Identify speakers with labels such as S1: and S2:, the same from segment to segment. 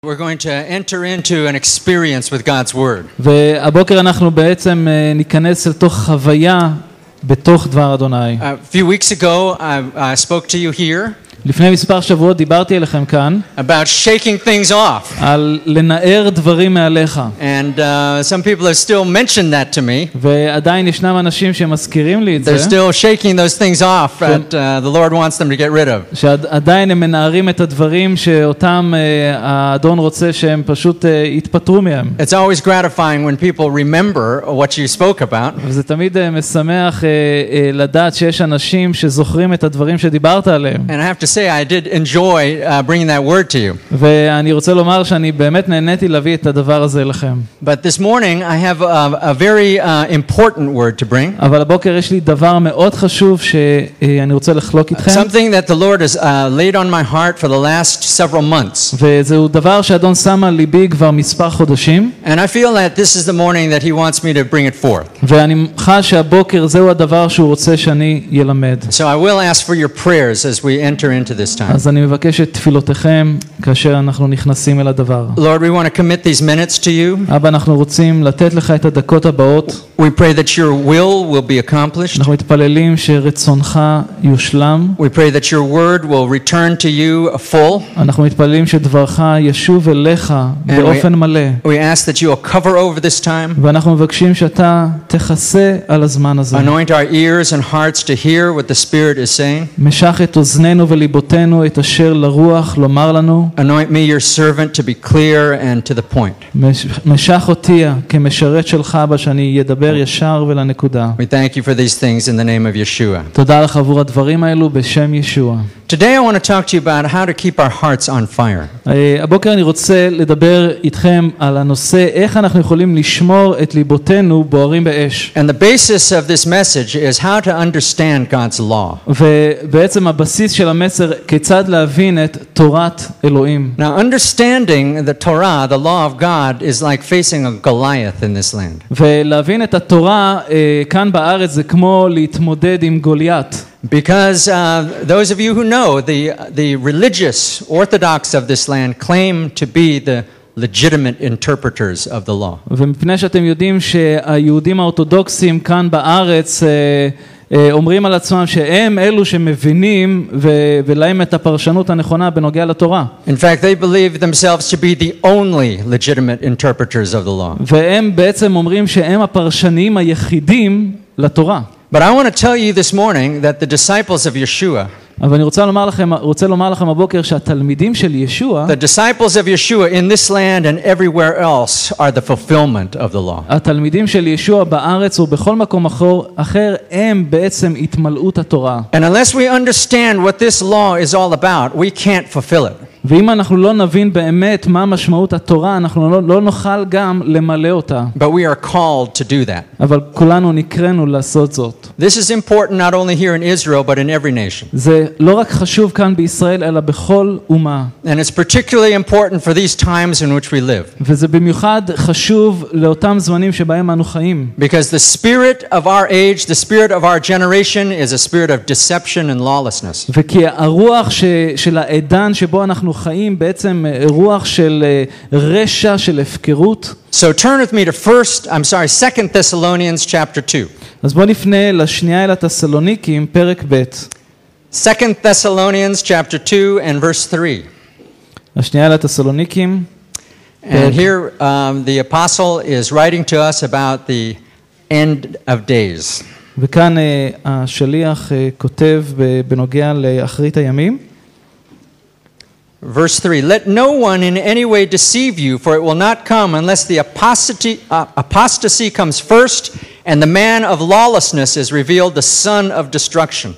S1: We're going to enter into an experience with God's Word.
S2: והבוקר אנחנו בעצם אה, ניכנס אל תוך חוויה בתוך דבר אדוני.
S1: A few weeks ago, I, I spoke to you here
S2: לפני מספר שבועות דיברתי אליכם כאן
S1: about shaking things off.
S2: על לנער דברים מעליך.
S1: And uh, some people have still mentioned that to me.
S2: ועדיין ישנם אנשים שמזכירים לי את
S1: They're
S2: זה,
S1: still shaking those things off that uh, the Lord wants them to get rid of.
S2: שעדיין הם מנערים את הדברים שאותם אה, האדון רוצה שהם פשוט אה, יתפטרו מהם.
S1: It's always gratifying when people remember what you spoke about.
S2: וזה תמיד אה, משמח אה, אה, לדעת שיש אנשים שזוכרים את הדברים שדיברת עליהם.
S1: And I have to say, I did enjoy uh, bringing that word to you.
S2: ואני רוצה לומר שאני באמת נהניתי להביא את הדבר הזה לכם.
S1: But this morning, I have a, a very uh, important word to bring.
S2: אבל הבוקר יש לי דבר מאוד חשוב שאני רוצה לחלוק איתכם,
S1: Something that the Lord has uh, laid on my heart for the last several months.
S2: וזהו דבר שאדון שם על ליבי כבר מספר חודשים,
S1: And I feel that this is the morning that He wants me to bring it forth.
S2: ואני חש שהבוקר זהו הדבר שהוא רוצה שאני ילמד.
S1: So I will ask for your prayers as we enter into this time.
S2: אז אני מבקש את תפילותיכם כאשר אנחנו נכנסים אל הדבר.
S1: Lord, we want to commit these minutes to you.
S2: אבא, אנחנו רוצים לתת לך את הדקות הבאות.
S1: We pray that your will will be accomplished.
S2: אנחנו מתפללים שרצונך יושלם.
S1: We pray that your word will return to you full.
S2: אנחנו מתפללים שדברך ישוב אליך באופן מלא.
S1: We ask that you will cover over this time.
S2: ואנחנו מבקשים שאתה תכסה על הזמן הזה.
S1: Anoint our ears and hearts to hear what the Spirit is saying.
S2: משך את אוזנינו וליבותינו את אשר לרוח לומר לנו.
S1: Anoint me, your servant, to be clear and to the point.
S2: מש- משך אותי כמשרת שלך אבא שאני אדבר ישר ולנקודה.
S1: We thank you for these things in the name of Yeshua.
S2: תודה לך עבור הדברים האלו בשם ישוע.
S1: Today, I want to talk to you about how to keep our hearts on fire.
S2: אה, הבוקר אני רוצה לדבר איתכם על הנושא איך אנחנו יכולים לשמור את ליבותינו בוערים באש.
S1: And the basis of this message is how to understand God's law.
S2: ובעצם הבסיס של המסר כיצד להבין את תורת אלוהים.
S1: Now, understanding the Torah, the law of God, is like facing a Goliath in this land.
S2: ולהבין את התורה אה, כאן בארץ זה כמו להתמודד עם גוליית.
S1: Because uh, those of you who know, the, the religious orthodox of this land claim to be the legitimate interpreters of the law.
S2: ומפני שאתם יודעים שהיהודים האורתודוקסים כאן בארץ אה, אה, אומרים על עצמם שהם אלו שמבינים ולהם את הפרשנות הנכונה בנוגע לתורה.
S1: In fact, they believe themselves to be the only legitimate interpreters of the law.
S2: והם בעצם אומרים שהם הפרשנים היחידים לתורה.
S1: But I want to tell you this morning that the disciples of Yeshua,
S2: אבל אני רוצה לומר לכם, רוצה לומר לכם הבוקר שהתלמידים של ישוע,
S1: the disciples of Yeshua in this land and everywhere else are the fulfillment of the law.
S2: התלמידים של ישוע בארץ ובכל מקום אחר, אחר הם בעצם התמלאות התורה.
S1: And unless we understand what this law is all about, we can't fulfill it.
S2: ואם אנחנו לא נבין באמת מה משמעות התורה, אנחנו לא, לא נוכל גם למלא אותה.
S1: But we are called to do that.
S2: אבל כולנו נקראנו לעשות זאת.
S1: This is important not only here in Israel, but in every nation.
S2: זה לא רק חשוב כאן בישראל, אלא בכל אומה.
S1: And it's particularly important for these times in which we live.
S2: וזה במיוחד חשוב לאותם זמנים שבהם אנו חיים.
S1: Because the spirit of our age, the spirit of our generation, is a spirit of deception and lawlessness.
S2: וכי הרוח ש, של העידן שבו אנחנו חיים בעצם אה, רוח של אה, רשע, של הפקרות.
S1: So turn with me to first, I'm sorry, Second Thessalonians chapter 2.
S2: אז בואו נפנה לשנייה אל התסלוניקים, פרק ב'.
S1: Second Thessalonians chapter 2 and verse 3.
S2: השנייה אל התסלוניקים,
S1: And here um, the apostle is writing to us about the end of days.
S2: וכאן אה, השליח אה, כותב ב- בנוגע לאחרית הימים.
S1: Verse 3 Let no one in any way deceive you, for it will not come unless the apostasy, uh, apostasy comes first, and the man of lawlessness is revealed, the son of destruction.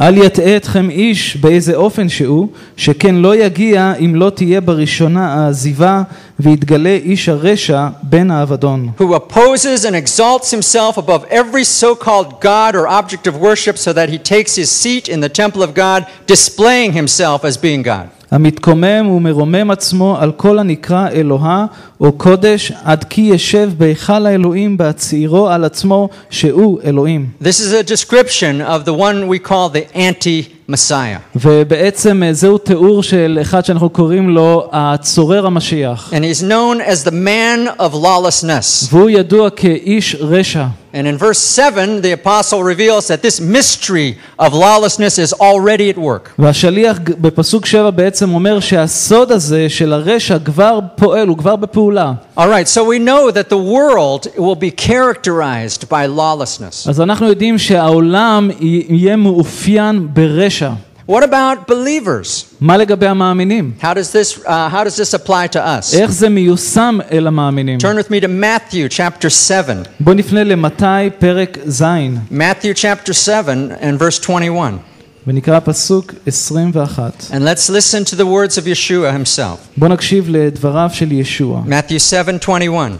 S2: אל יטעה אתכם איש באיזה אופן שהוא, שכן לא יגיע אם לא תהיה בראשונה העזיבה, ויתגלה איש הרשע בן האבדון.
S1: Who opposes and exalts himself above every so called God or object of worship, so that he takes his seat in the temple of God, displaying himself as being God.
S2: המתקומם ומרומם עצמו על כל הנקרא אלוהה או קודש, עד כי ישב בהיכל האלוהים בהצהירו על עצמו שהוא אלוהים.
S1: This is a description of the one we call the anti Messiah.
S2: ובעצם אה, זהו תיאור של אחד שאנחנו קוראים לו הצורר המשיח.
S1: And he's known as the man of lawlessness.
S2: והוא ידוע כאיש רשע.
S1: And in verse 7, the apostle reveals that this mystery of lawlessness is already at work.
S2: והשליח ג- בפסוק 7 בעצם אומר שהסוד הזה של הרשע כבר פועל, הוא כבר בפעולה.
S1: All right, so we know that the world will be characterized by lawlessness.
S2: אז אנחנו יודעים שהעולם י- יהיה מאופיין ברשע.
S1: What about believers?
S2: מה לגבי המאמינים?
S1: How does this, uh, how does this apply to us?
S2: איך זה מיושם אל המאמינים?
S1: Turn with me to Matthew chapter 7.
S2: בואו נפנה למתי פרק ז',
S1: Matthew chapter 7 and verse 21.
S2: ונקרא פסוק 21.
S1: And let's listen to the words of Yeshua himself.
S2: בואו נקשיב לדבריו של ישוע.
S1: Matthew 7:21.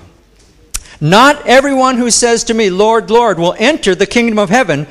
S1: Not everyone who says to me, Lord, Lord, will enter the kingdom of heaven,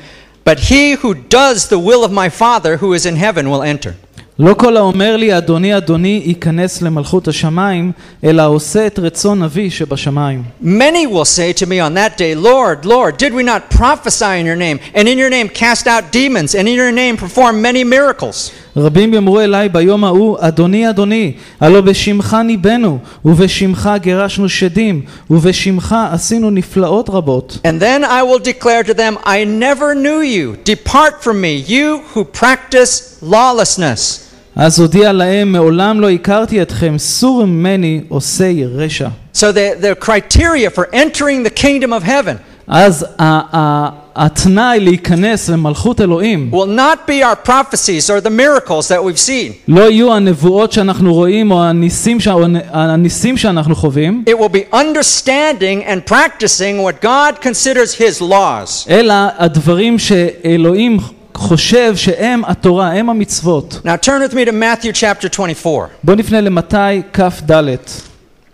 S1: but he who does the will of my Father who is in heaven will enter.
S2: לא כל האומר לי אדוני אדוני ייכנס למלכות השמיים, אלא העושה את רצון אבי שבשמיים.
S1: Many will say to me on that day, Lord, Lord, did we not prophesy in your name, and in your name cast out demons, and in your name perform many miracles?
S2: רבים יאמרו אליי ביום ההוא, אדוני אדוני, הלא בשמך ניבאנו, ובשמך גירשנו שדים, ובשמך עשינו נפלאות רבות.
S1: And then I will declare to them, I never knew you. Depart from me, you who practice lawlessness.
S2: אז הודיע להם, מעולם לא הכרתי אתכם, סור ממני עושי רשע.
S1: So the, the criteria for entering the kingdom of heaven
S2: אז ה- ה- התנאי להיכנס למלכות אלוהים
S1: will not be our prophecies or the miracles that we've seen.
S2: לא יהיו הנבואות שאנחנו רואים או הניסים, ש... או הניסים שאנחנו חווים,
S1: It will be understanding and practicing what God considers His laws.
S2: אלא הדברים שאלוהים חושב שהם התורה, הם המצוות.
S1: Now turn with me to Matthew chapter 24.
S2: בואו נפנה למתי כ"ד.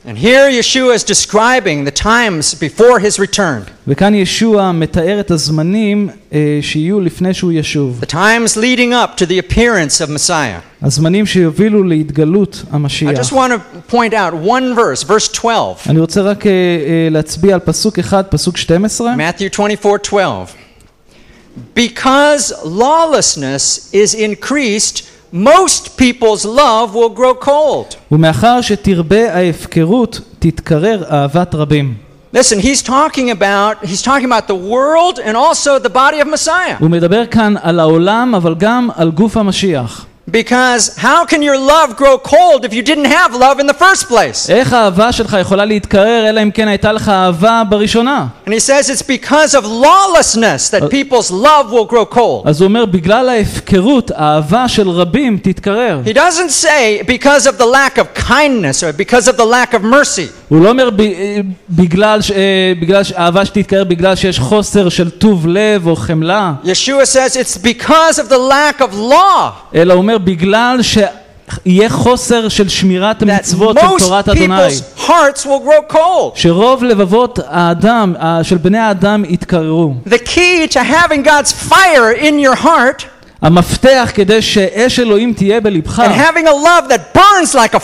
S1: And here Yeshua is describing the times before His return,
S2: וכאן ישוע מתאר את הזמנים אה, שיהיו לפני שהוא ישוב.
S1: the times leading up to the appearance of Messiah.
S2: הזמנים שיובילו להתגלות
S1: I
S2: המשיח.
S1: just want to point out one verse, verse 12.
S2: אני רוצה רק אה, אה, להצביע על פסוק אחד, פסוק 12.
S1: Matthew 24 12. Because lawlessness is increased, most people's love will grow cold.
S2: ומאחר שתרבה ההפקרות, תתקרר אהבת רבים.
S1: Listen, he's talking about he's talking about the world and also the body of Messiah.
S2: הוא מדבר כאן על העולם, אבל גם על גוף המשיח.
S1: Because how can your love grow cold if you didn't have love in the first place?
S2: איך האהבה שלך יכולה להתקרר, אלא אם כן הייתה לך אהבה בראשונה?
S1: And he says it's because of lawlessness that people's love will grow cold.
S2: אז הוא אומר, בגלל ההפקרות, האהבה של רבים תתקרר.
S1: He doesn't say because of the lack of kindness or because of the lack of mercy.
S2: הוא לא אומר ב- אה, בגלל, ש- אה, בגלל שהאהבה שתתקרר בגלל שיש חוסר של טוב לב או חמלה,
S1: Yeshua says it's because of the lack of law
S2: אלא הוא אומר אומר בגלל שיהיה חוסר של שמירת
S1: that
S2: המצוות של תורת אדוני. שרוב לבבות האדם, של בני האדם יתקררו. המפתח כדי שאש אלוהים תהיה בלבך,
S1: like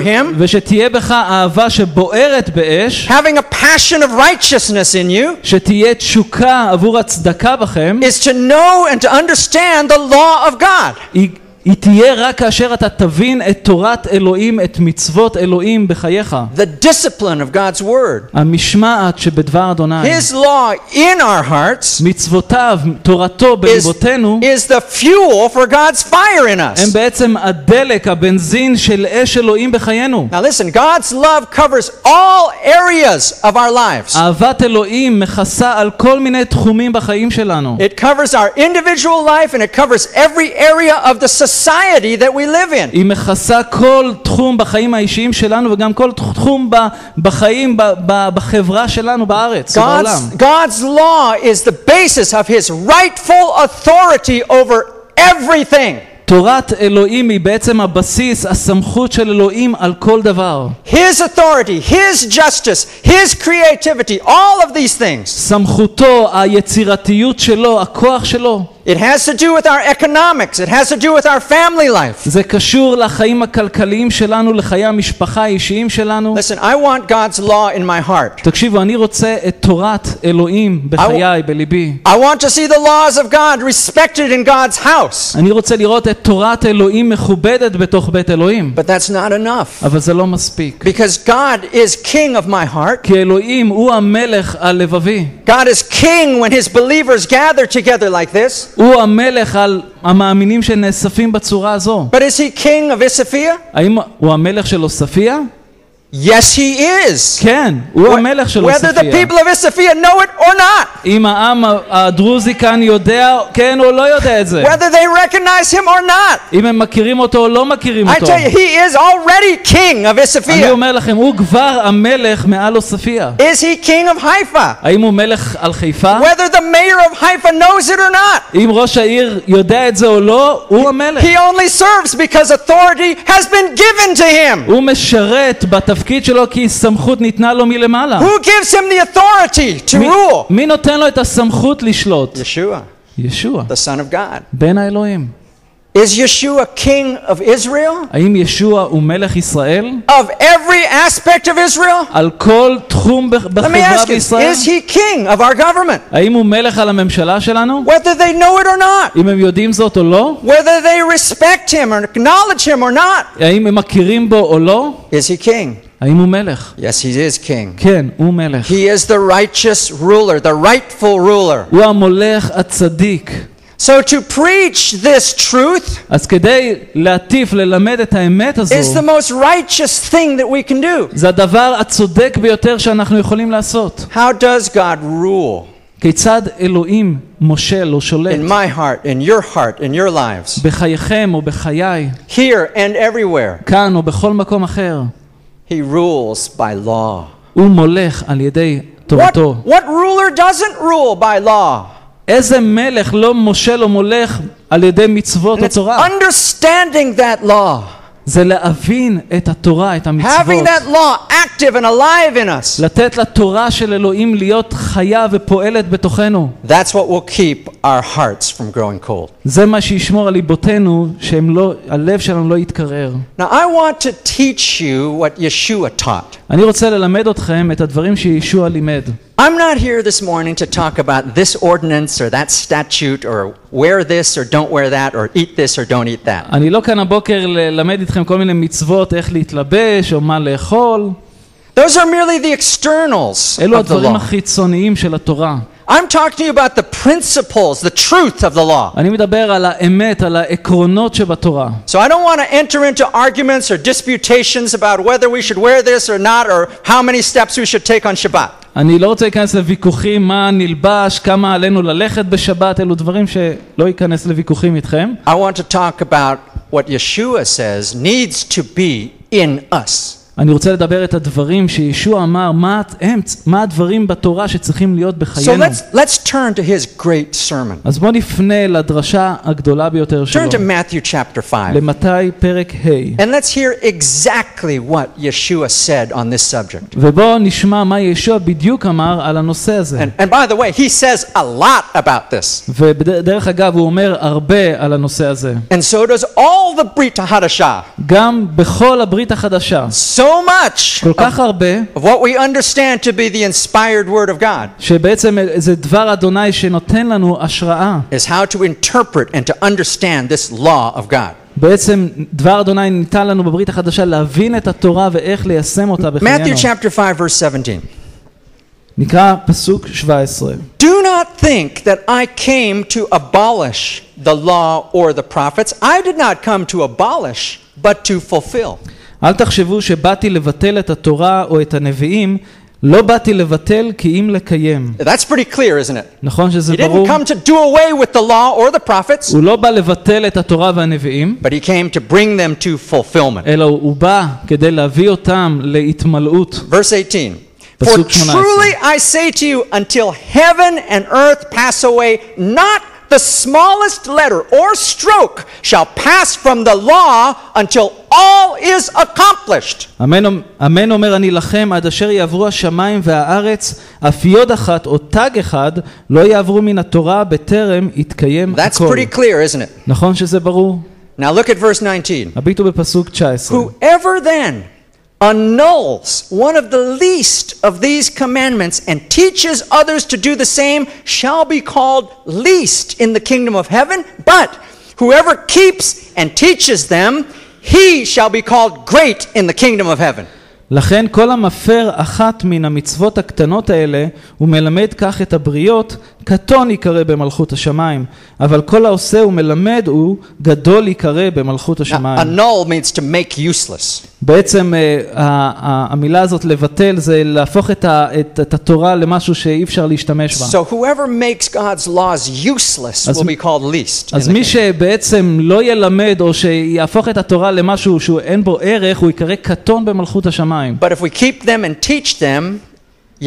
S1: Him,
S2: ושתהיה בך אהבה שבוערת באש,
S1: having a passion of righteousness in you,
S2: שתהיה תשוקה עבור הצדקה בכם,
S1: is to know and to understand the law of God.
S2: היא, היא תהיה רק כאשר אתה תבין את תורת אלוהים, את מצוות אלוהים בחייך.
S1: The discipline of God's Word.
S2: המשמעת שבדבר אדוני.
S1: His law in our hearts
S2: מצוותיו, תורתו
S1: is,
S2: בליבותינו,
S1: is the fuel for God's fire in
S2: הם
S1: us.
S2: בעצם הדלק, הבנזין של אש אלוהים בחיינו.
S1: Now listen, God's love covers all areas of our lives.
S2: אהבת אלוהים מכסה על כל מיני תחומים בחיים שלנו.
S1: It covers our individual life and it covers every area of the society that we live in.
S2: היא מכסה כל תחום בחיים האישיים שלנו וגם כל תחום ב- בחיים, ב- ב- בחברה שלנו בארץ, בעולם.
S1: God's, God's law is the basis of his rightful authority over everything.
S2: תורת אלוהים היא בעצם הבסיס, הסמכות של אלוהים על כל דבר.
S1: His authority, his justice, his creativity, all of these things
S2: סמכותו, היצירתיות שלו, הכוח שלו,
S1: It has to do with our economics. It has to do with our family life.
S2: זה קשור לחיים הכלכליים שלנו, לחיי המשפחה האישיים שלנו.
S1: Listen, I want God's law in my heart.
S2: תקשיבו, אני רוצה את תורת אלוהים בחיי, בליבי.
S1: I want to see the laws of God respected in God's house.
S2: אני רוצה לראות את תורת אלוהים מכובדת בתוך בית אלוהים.
S1: But that's not enough.
S2: אבל זה לא מספיק.
S1: Because God is king of my heart.
S2: כי אלוהים הוא המלך הלבבי.
S1: God is king when his believers gather together like this.
S2: הוא המלך על המאמינים שנאספים בצורה הזו.
S1: But is he king of Issaphia?
S2: האם הוא המלך של עוספיא?
S1: Yes, he is.
S2: כן, הוא המלך של עוספיא.
S1: Whether the people of Isfiya know it or not.
S2: אם העם הדרוזי כאן יודע, כן או לא יודע את זה.
S1: Whether they recognize him or not.
S2: אם הם מכירים אותו או לא מכירים אותו.
S1: I tell you, he is already king of
S2: Isfiya.
S1: אני
S2: אומר לכם, הוא כבר המלך מעל עוספיא.
S1: Is he king of Haifa?
S2: האם הוא מלך על חיפה?
S1: Whether the mayor of Haifa knows it or not.
S2: אם ראש העיר יודע את זה או לא, הוא המלך.
S1: He only serves because authority has been given to him.
S2: הוא משרת בתפקיד. שלו כי סמכות ניתנה לו מלמעלה.
S1: Who gives him the authority to
S2: מי,
S1: rule?
S2: מי נותן לו את הסמכות לשלוט?
S1: Yeshua,
S2: ישוע,
S1: the Son of God.
S2: בן האלוהים.
S1: Is Yeshua king of Israel?
S2: האם ישוע הוא מלך ישראל?
S1: Of every aspect of Israel?
S2: על כל תחום בח-
S1: Let me
S2: בחברה
S1: ask you,
S2: בישראל?
S1: is he king of our government?
S2: האם הוא מלך על הממשלה שלנו?
S1: Whether they know it or not.
S2: אם הם יודעים זאת או לא?
S1: Whether they respect him or acknowledge him or not.
S2: האם הם מכירים בו או לא?
S1: Is he king?
S2: האם הוא מלך?
S1: Yes, he is king.
S2: כן, הוא מלך.
S1: He is the righteous ruler, the rightful ruler.
S2: הוא המולך הצדיק.
S1: So to preach this truth
S2: אז כדי להטיף, ללמד את האמת
S1: is the
S2: הזו,
S1: most righteous thing that we can do.
S2: זה הדבר הצודק ביותר שאנחנו יכולים לעשות.
S1: How does God rule
S2: כיצד אלוהים מושל או שולט
S1: in my heart, in your heart, in your lives,
S2: בחייכם או בחיי,
S1: here and everywhere?
S2: כאן או בכל מקום אחר?
S1: He rules by law.
S2: הוא מולך על ידי
S1: What,
S2: תורתו.
S1: what ruler doesn't rule by law?
S2: איזה מלך לא מושל או מולך על ידי מצוות
S1: And
S2: או
S1: it's
S2: תורה?
S1: understanding that law,
S2: זה להבין את התורה, את
S1: having
S2: המצוות.
S1: that law active and alive in us.
S2: לתת לתורה של אלוהים להיות חיה ופועלת בתוכנו.
S1: That's what will keep our hearts from growing cold.
S2: זה מה שישמור על ליבותינו, שהלב שלנו לא יתקרר.
S1: Now, I want to teach you what Yeshua taught.
S2: אני רוצה ללמד אתכם את הדברים שישוע לימד.
S1: I'm not here this morning to talk about this ordinance or that statute or wear this or don't wear that or eat this or don't eat that.
S2: אני לא כאן הבוקר ללמד איתכם כל מיני מצוות, איך להתלבש או מה לאכול.
S1: Those are merely the externals
S2: אלו
S1: of the
S2: הדברים
S1: law.
S2: החיצוניים של התורה.
S1: I'm talking to you about the principles, the truth of the law.
S2: אני מדבר על האמת, על העקרונות שבתורה.
S1: So I don't want to enter into arguments or disputations about whether we should wear this or not or how many steps we should take on Shabbat.
S2: אני לא רוצה להיכנס לוויכוחים מה נלבש, כמה עלינו ללכת בשבת, אלו דברים שלא ייכנס לוויכוחים איתכם.
S1: I want to talk about what Yeshua says needs to be in us.
S2: אני רוצה לדבר את הדברים שישוע אמר, מה, הם, מה הדברים בתורה שצריכים להיות
S1: So
S2: בחיינו.
S1: let's, let's turn to his great sermon.
S2: אז בואו נפנה לדרשה הגדולה ביותר שלו.
S1: Turn to Matthew chapter 5.
S2: למתי פרק ה'.
S1: And let's hear exactly what Yeshua said on this subject.
S2: ובואו נשמע מה ישוע בדיוק אמר על הנושא הזה.
S1: And, and by the way, he says a lot about this.
S2: ודרך אגב, הוא אומר הרבה על הנושא הזה.
S1: And so does all the Brit HaDashah.
S2: גם בכל הברית החדשה.
S1: So much
S2: כל כך
S1: of,
S2: הרבה,
S1: of what we understand to be the inspired word of God
S2: שבעצם זה דבר אדוני שנותן לנו השראה.
S1: is how to interpret and to understand this law of God.
S2: בעצם דבר אדוני ניתן לנו בברית החדשה להבין את התורה ואיך ליישם אותה בחיינו.
S1: Matthew chapter 5 verse 17.
S2: נקרא פסוק 17.
S1: Do not think that I came to abolish the law or the prophets. I did not come to abolish, but to fulfill.
S2: אל תחשבו שבאתי לבטל את התורה או את הנביאים, לא באתי לבטל כי אם לקיים.
S1: That's pretty clear, isn't it?
S2: נכון שזה
S1: He didn't
S2: ברור?
S1: come to do away with the law or the prophets,
S2: הוא לא בא לבטל את התורה והנביאים,
S1: but he came to bring them to fulfillment.
S2: אלא הוא בא כדי להביא אותם להתמלאות.
S1: Verse 18. For
S2: פסוק 18.
S1: truly I say to you, until heaven and earth pass away, not the smallest letter or stroke shall pass from the law until all is accomplished.
S2: אמן, אמן אומר אני לכם עד אשר יעברו השמיים והארץ אף יוד אחת או תג אחד לא יעברו מן התורה בטרם יתקיים
S1: That's
S2: הכל.
S1: pretty clear, isn't it?
S2: נכון שזה ברור?
S1: Now look at verse 19.
S2: הביטו בפסוק 19.
S1: Whoever then annuls one of the least of these commandments and teaches others to do the same shall be called least in the kingdom of heaven, but whoever keeps and teaches them, he shall be called great in the kingdom of heaven.
S2: לכן כל המפר אחת מן המצוות הקטנות האלה ומלמד כך את הבריות, קטון ייקרא במלכות השמיים. אבל כל העושה ומלמד הוא, גדול ייקרא במלכות
S1: Now,
S2: השמיים.
S1: annul means to make useless.
S2: בעצם אה, המילה הזאת לבטל זה להפוך את, ה, את, את התורה למשהו שאי אפשר להשתמש בה.
S1: So whoever makes God's laws useless
S2: As
S1: will be called least.
S2: אז מי. שבעצם לא ילמד או שיהפוך את התורה למשהו שאין בו ערך, הוא ייקרא קטון במלכות השמיים.
S1: But if we keep them and teach them,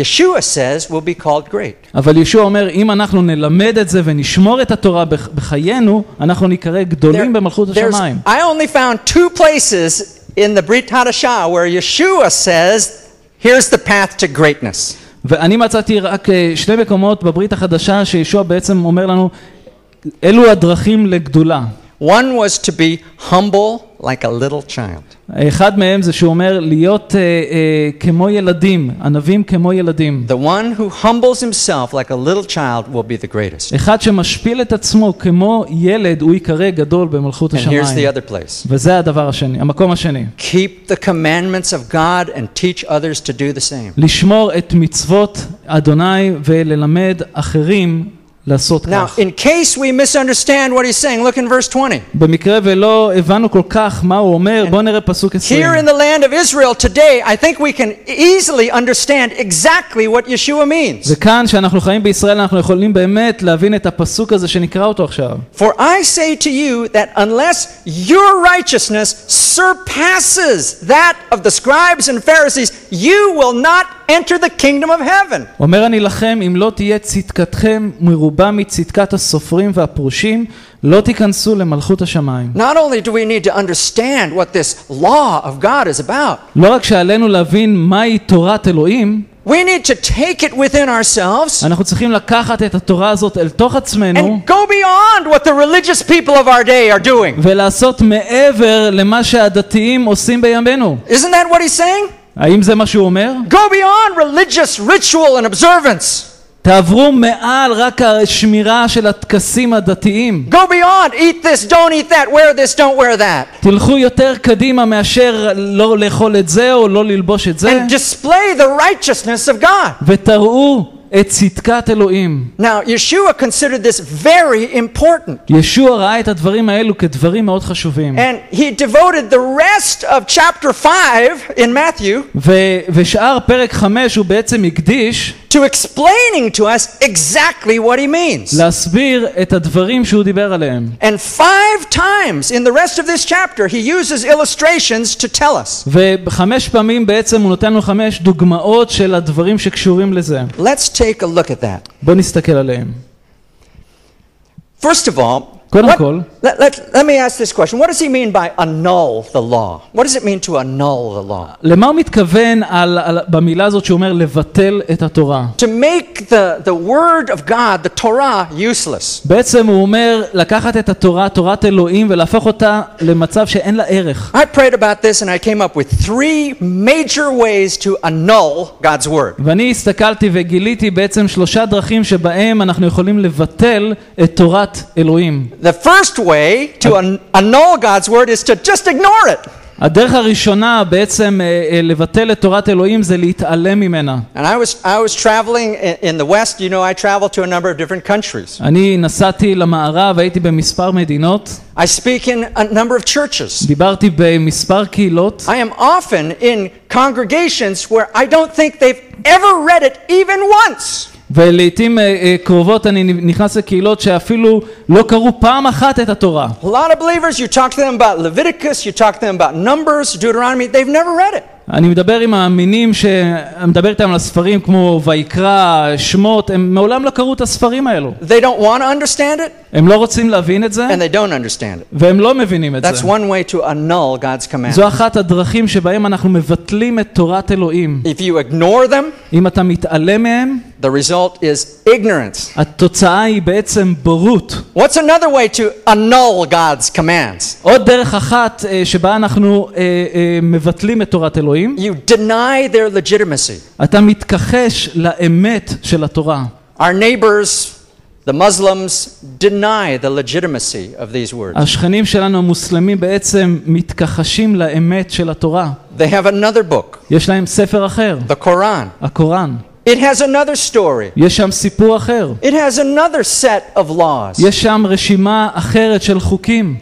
S1: Yeshua says will be called great.
S2: אבל ישוע אומר, אם אנחנו נלמד את זה ונשמור את התורה בח- בחיינו, אנחנו ניקרא גדולים במלכות השמיים.
S1: I only found two places in the Brit Hadashah where Yeshua says, here's the path to greatness.
S2: ואני מצאתי רק אה, שני מקומות בברית החדשה שישוע בעצם אומר לנו, אלו הדרכים לגדולה.
S1: One was to be humble like a little child.
S2: אחד מהם זה שהוא אומר להיות אה, אה, כמו ילדים, ענבים כמו ילדים.
S1: The one who humbles himself like a little child will be the greatest.
S2: אחד שמשפיל את עצמו כמו ילד, הוא ייקרא גדול במלכות
S1: And here's the
S2: השמיים.
S1: other place.
S2: וזה הדבר השני, המקום השני.
S1: Keep the commandments of God and teach others to do the same.
S2: לשמור את מצוות אדוני וללמד אחרים לעשות
S1: Now,
S2: כך.
S1: in case we misunderstand what he's saying, look in verse 20.
S2: במקרה ולא הבנו כל כך מה הוא אומר, בואו נראה פסוק 20.
S1: Here in the land of Israel today, I think we can easily understand exactly what Yeshua means.
S2: וכאן, שאנחנו חיים בישראל, אנחנו יכולים באמת להבין את הפסוק הזה שנקרא אותו עכשיו.
S1: For I say to you that unless your righteousness surpasses that of the scribes and Pharisees, you will not enter the kingdom of heaven.
S2: אומר אני לכם, אם לא תהיה צדקתכם מרובה מצדקת הסופרים והפרושים, לא תיכנסו למלכות השמיים.
S1: Not only do we need to understand what this law of God is about,
S2: לא רק שעלינו להבין מהי תורת אלוהים,
S1: we need to take it within ourselves
S2: אנחנו צריכים לקחת את התורה הזאת אל תוך עצמנו
S1: and go beyond what the religious people of our day are doing.
S2: ולעשות מעבר למה שהדתיים עושים בימינו.
S1: Isn't that what he's saying?
S2: האם זה מה שהוא אומר?
S1: Go beyond religious ritual and observance.
S2: תעברו מעל רק השמירה של הטקסים הדתיים.
S1: Go beyond eat this, don't eat that, wear this, don't wear that.
S2: תלכו יותר קדימה מאשר לא לאכול את זה או לא ללבוש את זה,
S1: And display the righteousness of God.
S2: ותראו את צדקת אלוהים.
S1: Now, Yeshua considered this very important.
S2: ישוע ראה את הדברים האלו כדברים מאוד חשובים.
S1: And he devoted the rest of chapter 5 in Matthew
S2: ו- ושאר פרק חמש הוא בעצם הקדיש
S1: to explaining to us exactly what he means.
S2: להסביר את הדברים שהוא דיבר עליהם.
S1: And five times in the rest of this chapter, he uses illustrations to tell us.
S2: וחמש פעמים בעצם הוא נותן לנו חמש דוגמאות של הדברים שקשורים לזה.
S1: Let's take a look at that.
S2: בואו נסתכל עליהם.
S1: First of all,
S2: קודם
S1: what-
S2: כל,
S1: let, let, let me ask this question. What does he mean by annul the law? What does it mean to annul the law?
S2: למה הוא מתכוון על, על, במילה הזאת שהוא אומר לבטל את התורה?
S1: To make the, the word of God, the Torah, useless.
S2: בעצם הוא אומר לקחת את התורה, תורת אלוהים, ולהפוך אותה למצב שאין לה ערך.
S1: I prayed about this and I came up with three major ways to annul God's word.
S2: ואני הסתכלתי וגיליתי בעצם שלושה דרכים שבהם אנחנו יכולים לבטל את תורת אלוהים.
S1: The first way to an- annul God's word is to just ignore it.
S2: הדרך הראשונה בעצם אה, אה, לבטל את תורת אלוהים זה להתעלם ממנה.
S1: And I was, I was traveling i- in the West, you know, I traveled to a number of different countries.
S2: אני נסעתי למערב, הייתי במספר מדינות,
S1: I speak in a number of churches.
S2: דיברתי במספר קהילות,
S1: I am often in congregations where I don't think they've ever read it even once.
S2: ולעיתים אה, אה, קרובות אני נכנס לקהילות שאפילו לא קראו פעם אחת את התורה.
S1: A lot of believers, you talk to them about Leviticus, you talk to them about Numbers, Deuteronomy, they've never read it.
S2: אני מדבר עם המאמינים, מדבר איתם על הספרים כמו ויקרא, שמות, הם מעולם לא קראו את הספרים האלו.
S1: They don't want to understand it.
S2: הם לא רוצים להבין את זה,
S1: and they don't understand it.
S2: והם לא מבינים את
S1: That's
S2: זה.
S1: one way to annul God's command.
S2: זו אחת הדרכים שבהם אנחנו מבטלים את תורת אלוהים.
S1: If you ignore them,
S2: אם אתה מתעלם מהם,
S1: the result is ignorance.
S2: התוצאה היא בעצם בורות.
S1: What's another way to annul God's commands?
S2: עוד דרך אחת אה, שבה אנחנו אה, אה, מבטלים את תורת אלוהים,
S1: You deny their legitimacy.
S2: אתה מתכחש לאמת של התורה.
S1: Our neighbors, the Muslims, deny the legitimacy of these words.
S2: השכנים שלנו המוסלמים בעצם מתכחשים לאמת של התורה.
S1: They have another book,
S2: יש להם ספר אחר,
S1: the Quran.
S2: הקוראן.
S1: It has another story.
S2: יש שם סיפור אחר.
S1: It has another set of laws.
S2: יש שם רשימה אחרת של חוקים.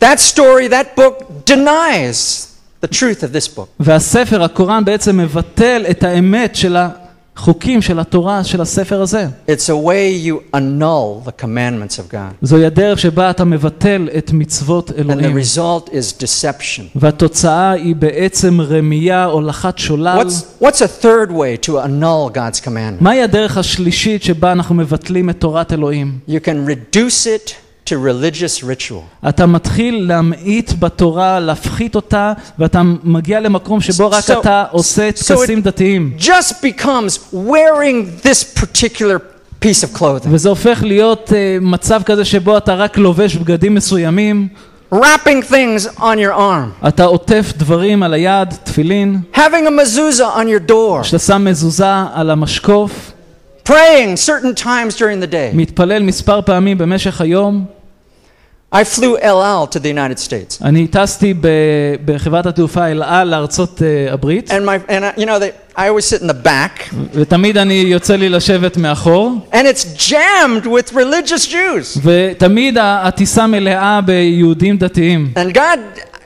S1: That story, that book denies the truth of this book.
S2: והספר, הקוראן, בעצם מבטל את האמת של החוקים של התורה, של הספר הזה.
S1: It's a way you annul the commandments of God.
S2: זוהי הדרך שבה אתה מבטל את מצוות
S1: And the
S2: אלוהים.
S1: result is deception.
S2: והתוצאה היא בעצם רמייה, הולכת שולל.
S1: What's, what's a third way to annul God's commandment?
S2: מהי הדרך השלישית שבה אנחנו מבטלים את תורת אלוהים?
S1: You can reduce it to religious ritual.
S2: אתה מתחיל להמעיט בתורה, להפחית אותה, ואתה מגיע למקום שבו רק
S1: So-
S2: אתה עושה
S1: so it-
S2: טקסים דתיים.
S1: Just becomes wearing this particular piece of clothing,
S2: וזה הופך להיות אה, מצב כזה שבו אתה רק לובש בגדים מסוימים,
S1: wrapping things on your arm,
S2: אתה עוטף דברים על היד, תפילין,
S1: having a mezuzah on your door,
S2: שאתה שם מזוזה על המשקוף,
S1: praying certain times during the day.
S2: מתפלל מספר פעמים במשך היום.
S1: I flew El Al to the United States. And my and I, you know they, I always sit in the back. And it's jammed with religious Jews. And God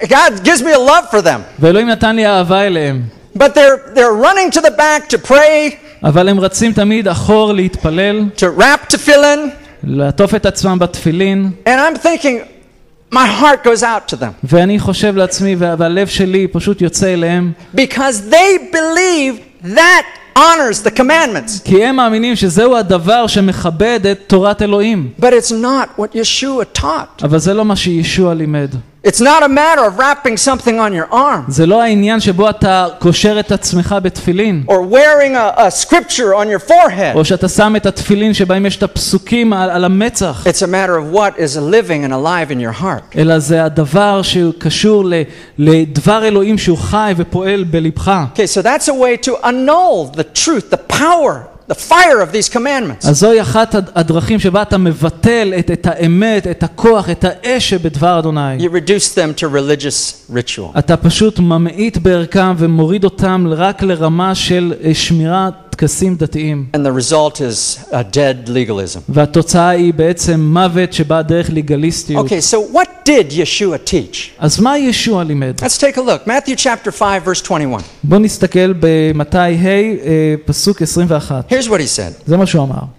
S1: God gives me a love for them. But they're they're running to the back to pray. To wrap tefillin.
S2: לעטוף את עצמם בתפילין,
S1: and I'm thinking my heart goes out to them
S2: ואני חושב לעצמי, וה- והלב שלי פשוט יוצא אליהם,
S1: because they believe that honors the commandments.
S2: כי הם מאמינים שזהו הדבר שמכבד את תורת אלוהים.
S1: But it's not what Yeshua taught.
S2: אבל זה לא מה שישוע לימד.
S1: It's not a matter of wrapping something on your arm
S2: זה לא העניין שבו אתה קושר את עצמך בתפילין,
S1: or wearing a, a scripture on your forehead.
S2: או שאתה שם את התפילין שבהם יש את הפסוקים על, על המצח,
S1: It's a matter of what is living and alive in your heart.
S2: אלא זה הדבר שהוא קשור ל, לדבר אלוהים שהוא חי ופועל בלבך.
S1: Okay, so that's a way to annul the truth, the power, the fire of these commandments.
S2: אז זוהי אחת הד- הדרכים שבה אתה מבטל את, את האמת, את הכוח, את האש שבדבר אדוני.
S1: You reduce them to religious ritual.
S2: אתה פשוט ממעיט בערכם ומוריד אותם רק לרמה של אה, שמירת טקסים דתיים.
S1: And the result is a dead legalism.
S2: והתוצאה היא בעצם מוות שבא דרך לגליסטיות.
S1: Okay, so what did Yeshua teach?
S2: אז מה ישוע לימד?
S1: Let's take a look. Matthew chapter 5, verse 21.
S2: בואו נסתכל במתי ה' אה, פסוק 21.
S1: Here's what he said
S2: זה מה שהוא אמר.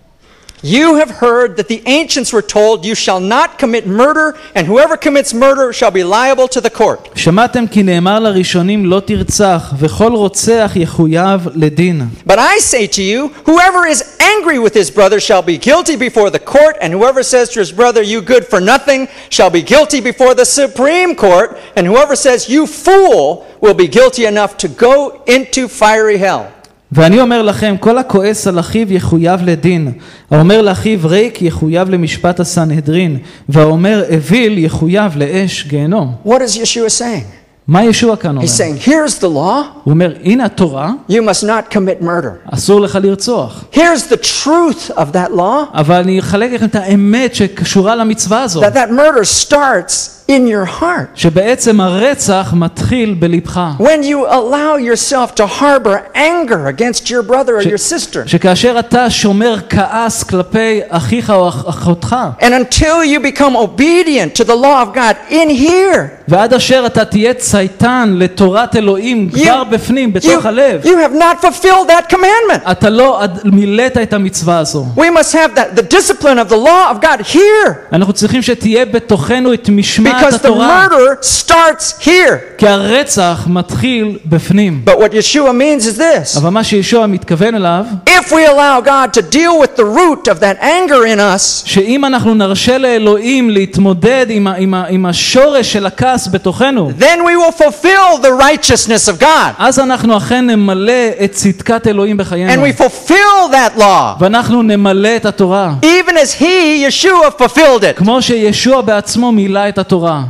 S1: You have heard that the ancients were told, You shall not commit murder, and whoever commits murder shall be liable to the court.
S2: שמעתם כי נאמר לראשונים לא תרצח, וכל רוצח יחויב לדין.
S1: But I say to you, whoever is angry with his brother shall be guilty before the court, and whoever says to his brother, You good for nothing, shall be guilty before the Supreme Court, and whoever says, You fool, will be guilty enough to go into fiery hell.
S2: ואני אומר לכם, כל הכועס על אחיו יחויב לדין, האומר לאחיו ריק יחויב למשפט הסנהדרין, והאומר אוויל יחויב לאש גיהנום.
S1: What is Yeshua saying?
S2: מה ישוע כאן אומר?
S1: He's saying, Here's the law,
S2: הוא אומר, הנה התורה,
S1: you must not commit murder.
S2: אסור לך לרצוח.
S1: Here's the truth of that law
S2: אבל אני אחלק לכם את האמת שקשורה למצווה הזו,
S1: that that murder starts in your heart.
S2: שבעצם הרצח מתחיל בלבך.
S1: When you allow yourself to harbor anger against your brother or your sister.
S2: שכאשר אתה שומר כעס כלפי אחיך או אח- אחותך,
S1: And until you become obedient to the law of God in here,
S2: ועד אשר אתה תהיה צייתן לתורת אלוהים
S1: you,
S2: כבר בפנים,
S1: you,
S2: בתוך הלב,
S1: you have not fulfilled that commandment.
S2: אתה לא עד- מילאת את המצווה הזו.
S1: We must have that, the discipline of the law of God here.
S2: אנחנו צריכים שתהיה בתוכנו את משמעת לדעת
S1: Because the
S2: התורה.
S1: murder starts here.
S2: כי הרצח מתחיל בפנים.
S1: But what Yeshua means is this
S2: אבל מה שישוע מתכוון אליו,
S1: if we allow God to deal with the root of that anger in us,
S2: שאם אנחנו נרשה לאלוהים להתמודד עם, ה, עם, ה, עם השורש של הכעס בתוכנו,
S1: then we will fulfill the righteousness of God.
S2: אז אנחנו אכן נמלא את צדקת אלוהים
S1: And
S2: בחיינו.
S1: we fulfill that law.
S2: ואנחנו נמלא את התורה.
S1: Even as he, Yeshua, fulfilled it.
S2: כמו שישוע בעצמו מילא את התורה.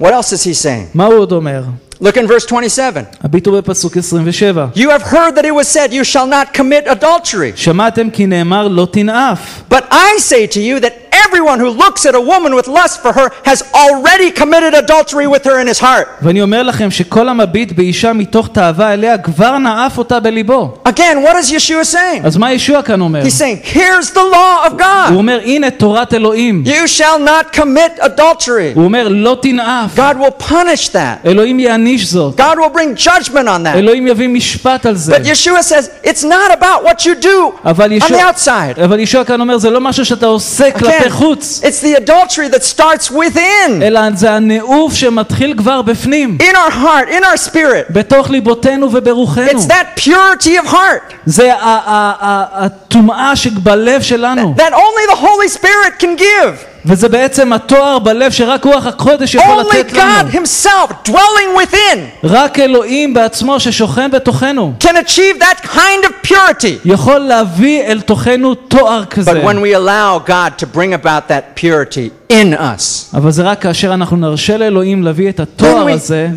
S1: What else is he saying?
S2: מה הוא עוד אומר?
S1: Look in verse 27.
S2: הביטו בפסוק 27.
S1: You have heard that it was said, You shall not commit adultery.
S2: שמעתם כי נאמר לא תנאף.
S1: But I say to you that everyone who looks at a woman with lust for her has already committed adultery with her in his heart.
S2: ואני אומר לכם שכל המביט באישה מתוך תאווה אליה כבר נאף אותה בליבו.
S1: Again, what is Yeshua saying?
S2: אז מה ישוע כאן אומר?
S1: He's saying, Here's the law of
S2: הוא
S1: God.
S2: אומר הנה תורת אלוהים.
S1: You shall not commit adultery.
S2: הוא אומר לא תנאף.
S1: God will punish that.
S2: אלוהים יעניש זאת.
S1: God will bring judgment on that.
S2: אלוהים יביא משפט על זה.
S1: But Yeshua says, It's not about what you do
S2: אבל
S1: on
S2: ישוע,
S1: the outside.
S2: אבל ישוע כאן אומר זה לא משהו שאתה עושה כלפי
S1: Again,
S2: חוץ.
S1: it's the adultery that starts within,
S2: אלא זה הנאוף שמתחיל כבר בפנים.
S1: in our heart, in our spirit.
S2: בתוך ליבותינו וברוחנו.
S1: It's that purity of heart
S2: זה ה- ה- ה- הטומאה שבלב שלנו.
S1: that only the Holy Spirit can give.
S2: וזה בעצם התואר בלב שרק רוח הקודש יכול
S1: Only
S2: לתת
S1: God
S2: לנו.
S1: Himself dwelling within
S2: רק אלוהים בעצמו ששוכן בתוכנו
S1: can achieve that kind of purity.
S2: יכול להביא אל תוכנו תואר כזה.
S1: But when we allow God to bring about that purity in us,
S2: אבל זה רק כאשר אנחנו נרשה לאלוהים להביא את
S1: then
S2: התואר
S1: we,
S2: הזה,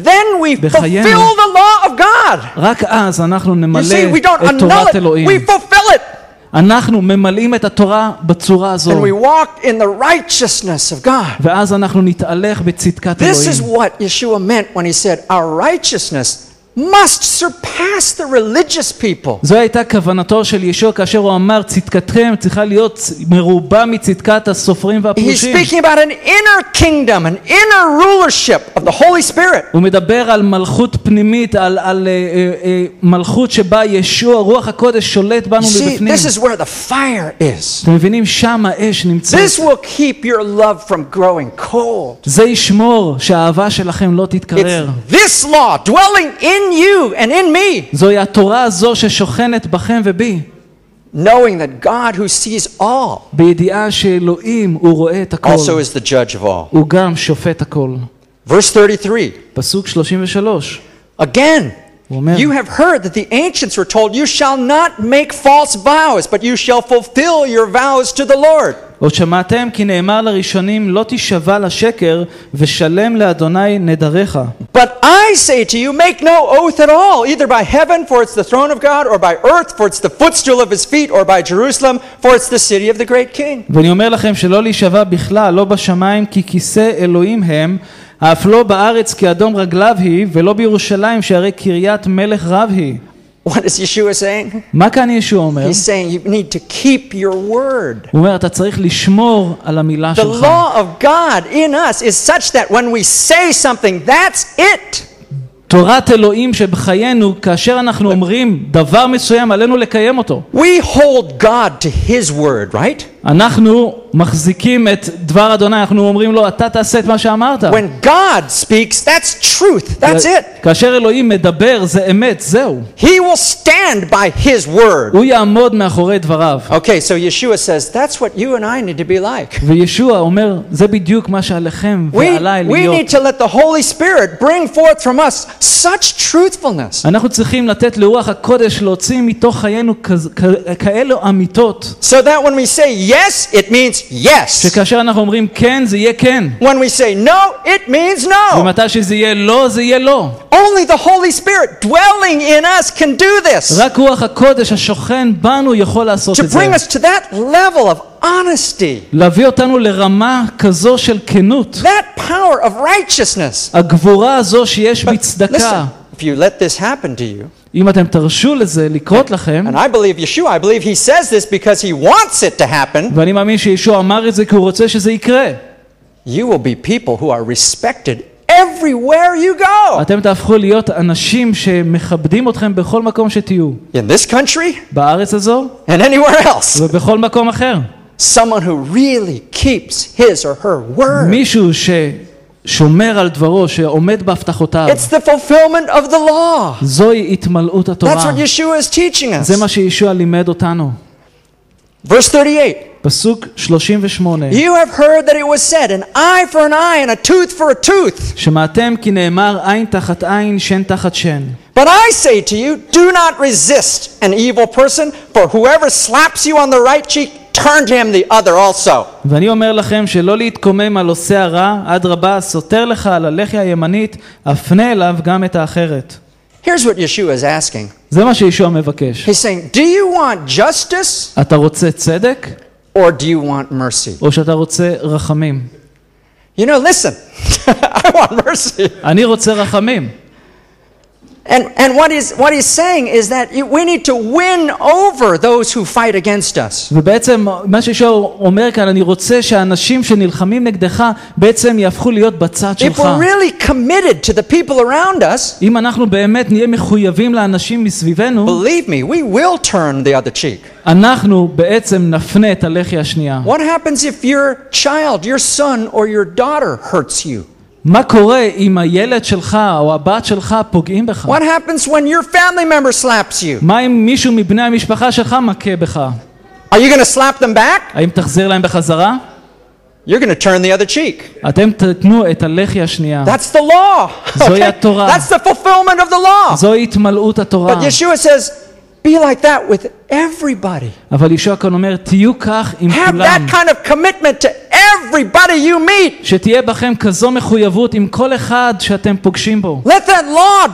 S2: בחיינו.
S1: fulfill the law of God.
S2: רק אז אנחנו נמלא את תורת
S1: it,
S2: אלוהים.
S1: we fulfill it.
S2: אנחנו ממלאים את התורה בצורה הזו,
S1: And we walk in the righteousness of God.
S2: ואז אנחנו נתהלך בצדקת
S1: This is
S2: אלוהים.
S1: what Yeshua meant when he said, Our righteousness must surpass the religious people.
S2: זו הייתה כוונתו של ישוע כאשר הוא אמר צדקתכם צריכה להיות מרובה מצדקת הסופרים
S1: He's
S2: והפרושים.
S1: speaking about an inner kingdom, an inner rulership of the Holy Spirit.
S2: הוא מדבר על מלכות פנימית, על, על אה, אה, אה, מלכות שבה ישוע, רוח הקודש שולט בנו
S1: You see,
S2: מבפנים.
S1: this is where the fire is.
S2: אתם מבינים? שם האש נמצאת.
S1: This will keep your love from growing cold.
S2: זה ישמור שהאהבה שלכם לא תתקרר.
S1: It's this law dwelling in you and in me,
S2: זוהי התורה הזו ששוכנת בכם ובי,
S1: knowing that God who sees all
S2: בידיעה שאלוהים הוא רואה את הכל.
S1: also is the judge of all.
S2: הוא גם שופט הכל.
S1: Verse 33.
S2: פסוק 33.
S1: Again,
S2: הוא אומר,
S1: you have heard that the ancients were told, You shall not make false vows, but you shall fulfill your vows to the Lord.
S2: עוד שמעתם כי נאמר לראשונים לא תישבע לשקר ושלם לאדוני נדריך.
S1: But I say to you, make no oath at all, either by heaven, for it's the throne of God, or by earth, for it's the footstool of his feet, or by Jerusalem, for it's the city of the great king.
S2: ואני אומר לכם שלא להישבע בכלל, לא בשמיים כי כיסא אלוהים הם, אף לא בארץ כי אדום רגליו היא, ולא בירושלים שהרי קריית מלך רב היא.
S1: What is Yeshua saying?
S2: מה כאן ישוע אומר?
S1: He's saying you need to keep your word.
S2: הוא אומר, אתה צריך לשמור על המילה
S1: The
S2: שלך.
S1: law of God in us is such that when we say something, that's it.
S2: תורת אלוהים שבחיינו, כאשר אנחנו אומרים דבר מסוים, עלינו לקיים אותו.
S1: We hold God to his word, right?
S2: אנחנו מחזיקים את דבר אדוני, אנחנו אומרים לו, אתה תעשה את מה שאמרת.
S1: When God speaks, that's truth. That's it.
S2: כאשר אלוהים מדבר, זה אמת, זהו.
S1: He will stand by his word.
S2: הוא יעמוד מאחורי דבריו.
S1: Okay, so Yeshua says that's what you and I need to be like.
S2: וישוע אומר, זה בדיוק מה שעליכם
S1: We,
S2: ועליי
S1: we
S2: להיות.
S1: need to let the Holy Spirit bring forth from us such truthfulness
S2: אנחנו צריכים לתת לרוח הקודש להוציא מתוך חיינו כז- כ- כאלו אמיתות,
S1: so that when we say yes, it means yes.
S2: שכאשר אנחנו אומרים כן, זה יהיה כן.
S1: When we say no, it means no.
S2: ומתי שזה יהיה לא, זה יהיה לא.
S1: Only the Holy Spirit dwelling in us can do this.
S2: רק רוח הקודש השוכן בנו יכול לעשות
S1: To
S2: את זה.
S1: bring us to that level of honesty,
S2: להביא אותנו לרמה כזו של כנות.
S1: that power of righteousness.
S2: הגבורה הזו שיש
S1: But
S2: בצדקה.
S1: listen, if you let this happen to you,
S2: אם אתם תרשו לזה לקרות לכם,
S1: and I believe Yeshua, I believe he says this because he wants it to happen,
S2: ואני מאמין שישוע אמר את זה כי הוא רוצה שזה יקרה.
S1: you will be people who are respected everywhere you go.
S2: אתם תהפכו להיות אנשים שמכבדים אתכם בכל מקום שתהיו.
S1: In this country
S2: בארץ הזו
S1: and anywhere else.
S2: ובכל מקום אחר.
S1: Someone who really keeps his or her word.
S2: מישהו ש... שומר על דברו, שעומד בהבטחותיו.
S1: It's the fulfillment of the law.
S2: זוהי התמלאות
S1: That's
S2: התורה.
S1: what Yeshua is teaching us.
S2: זה מה שישוע לימד אותנו.
S1: Verse 38.
S2: פסוק 38
S1: You have heard that it was said, an eye for an eye and a tooth for a tooth.
S2: שמעתם כי נאמר עין תחת עין, שן תחת שן.
S1: But I say to you, do not resist an evil person, for whoever slaps you on the right cheek, turn to him the other also.
S2: ואני אומר לכם שלא להתקומם על עושה הרע, אדרבה, סותר לך על הלחי הימנית, הפנה אליו גם את האחרת.
S1: Here's what Yeshua is asking.
S2: זה מה שישוע מבקש.
S1: He's saying, Do you want justice
S2: אתה רוצה צדק,
S1: or do you want mercy?
S2: או שאתה רוצה רחמים?
S1: You know, listen, I want mercy.
S2: אני רוצה רחמים.
S1: And, and what, he's, what he's saying is that you, we need to win over those who fight against us.
S2: ובעצם מה שישוע אומר כאן, אני רוצה שהאנשים שנלחמים נגדך בעצם יהפכו להיות בצד
S1: If
S2: שלך.
S1: we're really committed to the people around us,
S2: אם אנחנו באמת נהיה מחויבים לאנשים מסביבנו,
S1: believe me, we will turn the other cheek.
S2: אנחנו בעצם נפנה את הלחי השנייה.
S1: What happens if your child, your son, or your daughter hurts you?
S2: מה קורה אם הילד שלך או הבת שלך פוגעים בך?
S1: What happens when your family member slaps you?
S2: מה אם מישהו מבני המשפחה שלך מכה בך?
S1: Are you going to slap them back?
S2: האם תחזיר להם בחזרה?
S1: You're going to turn the other cheek.
S2: אתם תתנו את הלחי השנייה.
S1: That's the law.
S2: זוהי התורה.
S1: That's the fulfillment of the law.
S2: זוהי התמלאות התורה.
S1: But Yeshua says, be like that with everybody.
S2: אבל ישוע כאן אומר, תהיו כך עם
S1: Have
S2: כולם.
S1: that kind of commitment to everybody you meet.
S2: שתהיה בכם כזו מחויבות עם כל אחד שאתם פוגשים בו.
S1: Let that law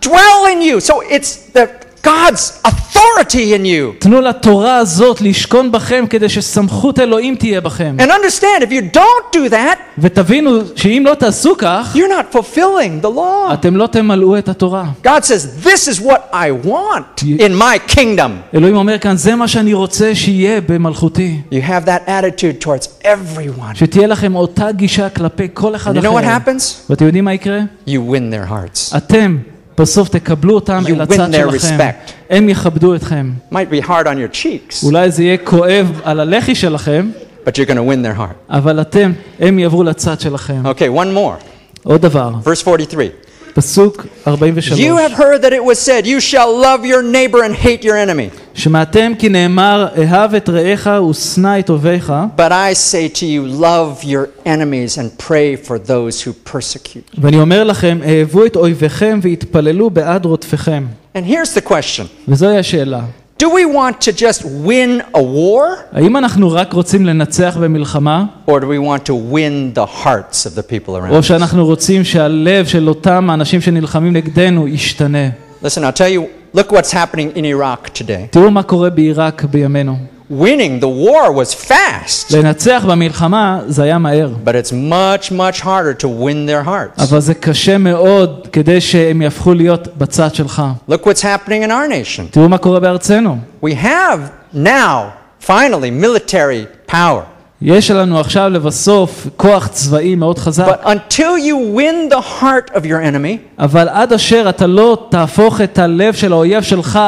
S1: dwell in you. So it's the God's authority in you.
S2: תנו לתורה הזאת לשכון בכם כדי שסמכות אלוהים תהיה בכם.
S1: And understand, if you don't do that,
S2: ותבינו שאם לא תעשו כך,
S1: you're not fulfilling the law.
S2: אתם לא תמלאו את התורה.
S1: God says, This is what I want
S2: You-
S1: in my kingdom.
S2: אלוהים אומר כאן, זה מה שאני רוצה שיהיה במלכותי.
S1: You have that attitude towards everyone.
S2: שתהיה לכם אותה גישה כלפי כל אחד
S1: You know what
S2: אחר.
S1: happens?
S2: ואתם יודעים מה יקרה?
S1: You win their hearts.
S2: אתם בסוף תקבלו אותם
S1: You
S2: אל
S1: win
S2: הצד
S1: their
S2: שלכם.
S1: respect.
S2: הם יכבדו אתכם.
S1: Might be hard on your cheeks,
S2: אולי זה יהיה כואב על הלחי שלכם,
S1: but you're going to win their heart.
S2: אבל אתם, הם יעברו לצד שלכם.
S1: Okay, one more.
S2: עוד דבר,
S1: Verse 43.
S2: פסוק 43.
S1: You have heard that it was said, You shall love your neighbor and hate your enemy.
S2: שמעתם כי נאמר, אהב את רעך ושנא את אויביך,
S1: But I say to you, love your enemies and pray for those who persecute.
S2: ואני אומר לכם, אהבו את אויביכם והתפללו בעד רודפיכם.
S1: And here's the question
S2: וזוהי השאלה.
S1: Do we want to just win a war,
S2: האם אנחנו רק רוצים לנצח במלחמה,
S1: or do we want to win the hearts of the people around
S2: או
S1: us?
S2: שאנחנו רוצים שהלב של אותם האנשים שנלחמים נגדנו ישתנה?
S1: Listen, I'll tell you, look what's happening in Iraq today.
S2: תראו מה קורה בעיראק בימינו.
S1: Winning the war was fast,
S2: לנצח במלחמה זה היה מהר,
S1: but it's much, much harder to win their hearts.
S2: אבל זה קשה מאוד כדי שהם יהפכו להיות בצד שלך.
S1: Look what's happening in our nation.
S2: תראו מה קורה בארצנו.
S1: We have now, finally, military power.
S2: יש לנו עכשיו לבסוף כוח צבאי מאוד חזק,
S1: But until you win the heart of your enemy,
S2: אבל עד אשר אתה לא תהפוך את הלב של האויב שלך